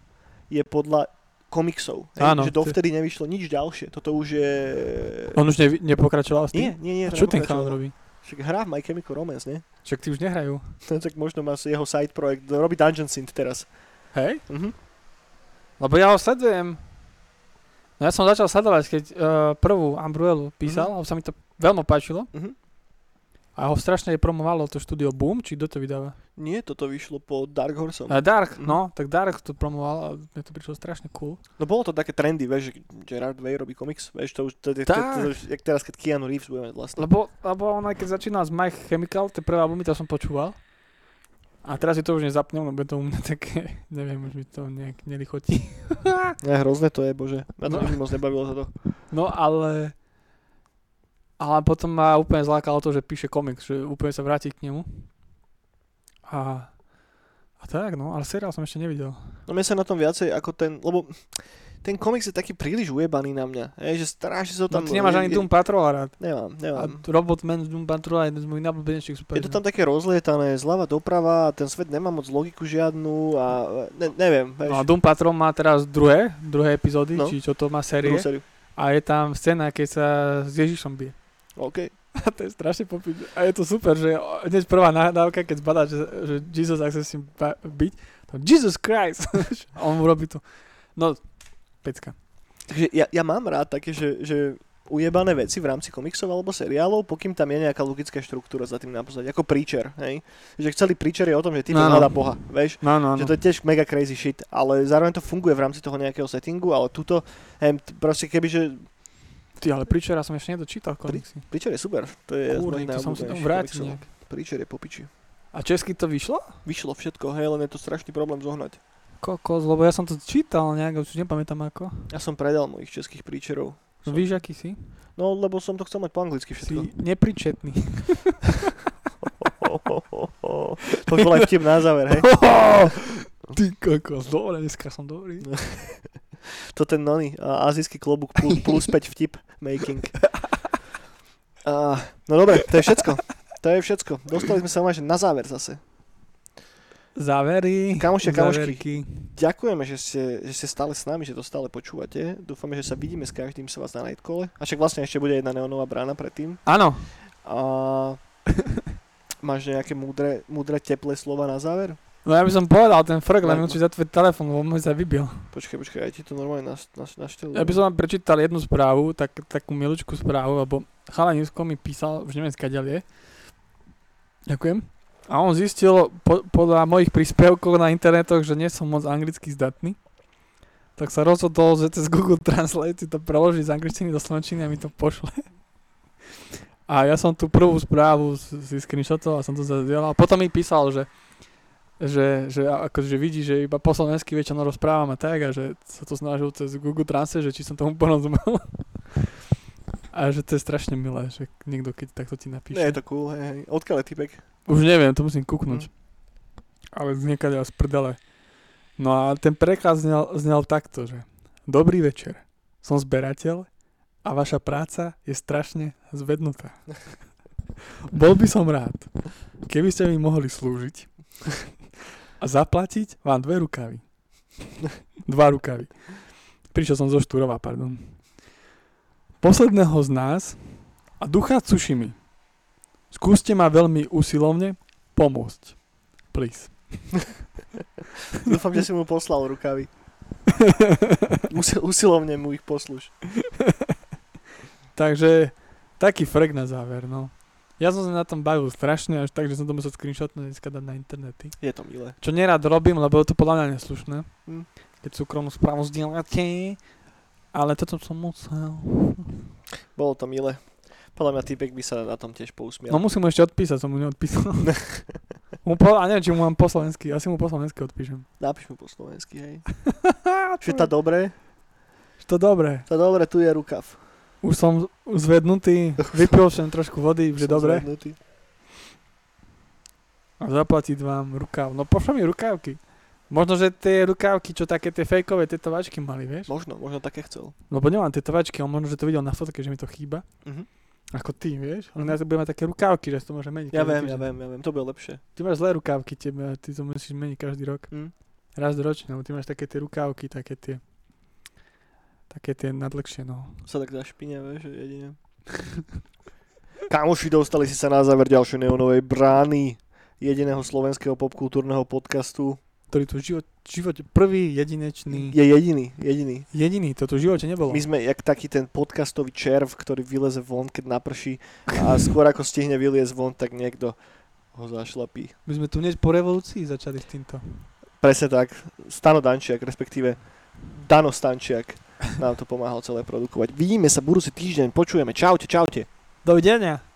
je podľa komiksov. hej, Áno, že dovtedy nevyšlo nič ďalšie. Toto už je... On už ne, nepokračoval s Nie, tým? nie, nie. A to čo ten chalan robí? Však hrá v My Chemical Romance, nie? Však ty už nehrajú. [laughs] tak možno má jeho side projekt. Robí Dungeon Synth teraz. Hej? Mhm. Lebo ja ho sledujem. No ja som začal sledovať, keď uh, prvú Umbrellu písal, a sa mi to veľmi páčilo. Mhm. A ho strašne promovalo to štúdio Boom, či kto to vydáva? Nie, toto vyšlo po Dark Horse. Uh, Dark, Mhm. no, tak Dark to promoval a mne to prišlo strašne cool. No bolo to také trendy, vieš, že Gerard Way robí komiks, vieš, to už, to, to, to, to, to, jak teraz, keď Keanu Reeves bude mať vlastne. Lebo, lebo on aj keď začínal z My Chemical, tie prvé albumy, to som počúval. A teraz si to už nezapnem, lebo je to u mňa [laughs] také, neviem, už mi to nejak nelichotí. [laughs] Ne, hrozné to je, bože. Ma to No. no. moc nebavilo toto. No ale... Ale potom ma úplne zlákalo to, že píše komiks, že úplne sa vráti k nemu. A... A tak, no, ale seriál som ešte nevidel. No mne sa na tom viacej ako ten, lebo ten komiks je taký príliš ujebaný na mňa. Hej, že strašne sa to No tam... ty nemáš ani je- Doom Patrola rád. Nemám, A nemám. Robot Man z Doom Patrola je jeden z mojich najblbenejších super. Je to tam také rozlietané, zľava doprava a ten svet nemá moc logiku žiadnu a ne, neviem, vieš, No a Doom Patrol má teraz druhé, druhé epizódy, No. či čo to má série. A je tam scéna, keď sa s Ježišom bije. OK. [laughs] A to je strašne popiť. A je to super, že hneď prvá nahrávka, keď zbadá, že, že Jesus, ak sa s ním byť, to Jesus Christ. [laughs] a on mu robí to. No, pecka. Takže ja, ja mám rád také, že, že ujebané veci v rámci komiksov alebo seriálov, pokým tam je nejaká logická štruktúra za tým napozadí, ako Preacher, hej? Že celý Preacher je o tom, že ty No, no. Boha, vieš? No, no, Že no. to je tiež mega crazy shit, ale zároveň to funguje v rámci toho nejakého settingu, ale tuto, hej, proste keby, že Ty, ale Preachera som ešte nedočítal komiksy. Preacher je super, to je mojich to som si tam vrátil nejak. Preacher je popiči. A česky to vyšlo? Vyšlo všetko, hej, len je to strašný problém zohnať. Kokos, lebo ja som to čítal nejak, už nepamätám ako. Ja som predal mojich českých Preacherov. No, víš, aký si? No, lebo som to chcel mať po anglicky Si všetko. nepričetný. [laughs] to bol aj vtip na záver, hej. [laughs] Ty kokos, dobre, dneska som dobrý. [laughs] To ten nony, azijský klobúk plus, plus 5 vtip making. A, no dobre, to je všetko. To je všetko. Dostali sme sa máš na záver zase. Závery, Kamoši a kamošky. Ďakujeme, že ste, že ste stále s nami, že to stále počúvate. Dúfame, že sa vidíme s každým sa vás na Nightkole. A však vlastne ešte bude jedna neonová brána predtým. Áno, A [laughs] máš nejaké múdre, múdre teplé slova na záver? No ja by som povedal ten frk, len No. musíš za tvoj telefón, lebo môj sa vybil. Počkaj, počkaj, ja ti to normálne naš, naš, naštelujem. Ja by som vám prečítal jednu správu, tak, takú milučku správu, lebo chalanisko mi písal, už neviem skáďal je. Ďakujem. A on zistil po, podľa mojich príspevkov na internetoch, že nie som moc anglicky zdatný. Tak sa rozhodol, že cez Google Translate si to preloží z angličtiny do slovenčiny a mi to pošle. A ja som tú prvú správu si screenshotoval a som to zazdieľal. Potom mi písal, že že, že akože vidí, že iba po slovensky väčšinou rozprávam a tak a že sa to snažil cez Google Translate, že či som tomu porozumel. A že to je strašne milé, že niekto keď takto ti napíše. Nie, je to cool, hej, hej. Odkiaľ je typek? Už neviem, to musím kúknuť. Ale z niekadeľ z prdele. No a ten prekaz znel, znel takto, že Dobrý večer, som zberateľ a vaša práca je strašne zvednutá. [laughs] Bol by som rád, keby ste mi mohli slúžiť a zaplatiť vám dve rukavy. [laughs] Dva rukavy. Prišiel som zo Štúrova, pardon. Posledného z nás a ducha Tsushimi. Skúste ma veľmi usilovne pomôcť. Please. [laughs] Dúfam, že si mu poslal rukavy. [laughs] Usil, usilovne mu ich posluš. Takže taký frek na záver, no. Ja som sa na tom bavil strašne, až tak, že som to musel screenshotnúť dneska dať na internety. Je to milé. Čo nerad robím, lebo je to podľa mňa neslušné. Hm. Keď súkromnú správu zdieľate. Ale toto som musel. Bolo to milé. Podľa mňa typek by sa na tom tiež pousmial. No musím mu ešte odpísať, som mu neodpísal. [laughs] mu po, a neviem, či mu mám po slovensky, asi mu po slovensky odpíšem. Napíš mu po slovensky, hej. [laughs] Že tá dobre, To dobré. tá dobre, tu je rukav. Už som zvednutý, vypil som trošku vody, že dobre. zvednutý. A zaplatiť vám rukav. No pošle mi rukávky. Možno, že tie rukávky, čo také tie fejkové tetovačky mali, vieš? Možno, možno také chcel. Lebo nemám tetovačky, ale možno, že to videl na fotke, že mi to chýba. Mhm. Ako ty, vieš? Ale ja budem mať také rukávky, že to môže meniť. Ja viem, ja viem, ja viem, to bude lepšie. Ty máš zlé rukávky, tebe, ty to musíš meniť každý rok. Hm? Raz ročne, lebo ty máš také tie rukávky, také tie také tie nadlhšie, no. Sa tak zašpinia, vieš, že jedine. [laughs] Kamoši, dostali si sa na záver ďalšej neonovej brány jediného slovenského popkultúrneho podcastu. Ktorý tu v život, živote prvý, jedinečný, Je jediný, jediný. jediný, to tu v živote nebolo. My sme jak taký ten podcastový červ, ktorý vyleze von, keď naprší a skôr ako stihne vyliezť von, tak niekto ho zašlapí. My sme tu hneď po revolúcii začali s týmto. Presne tak. Stano Dančiak, respektíve Dano Stančiak nám to pomáhal celé produkovať. Vidíme sa budúci týždeň, počujeme. Čaute, čaute. Dovidenia.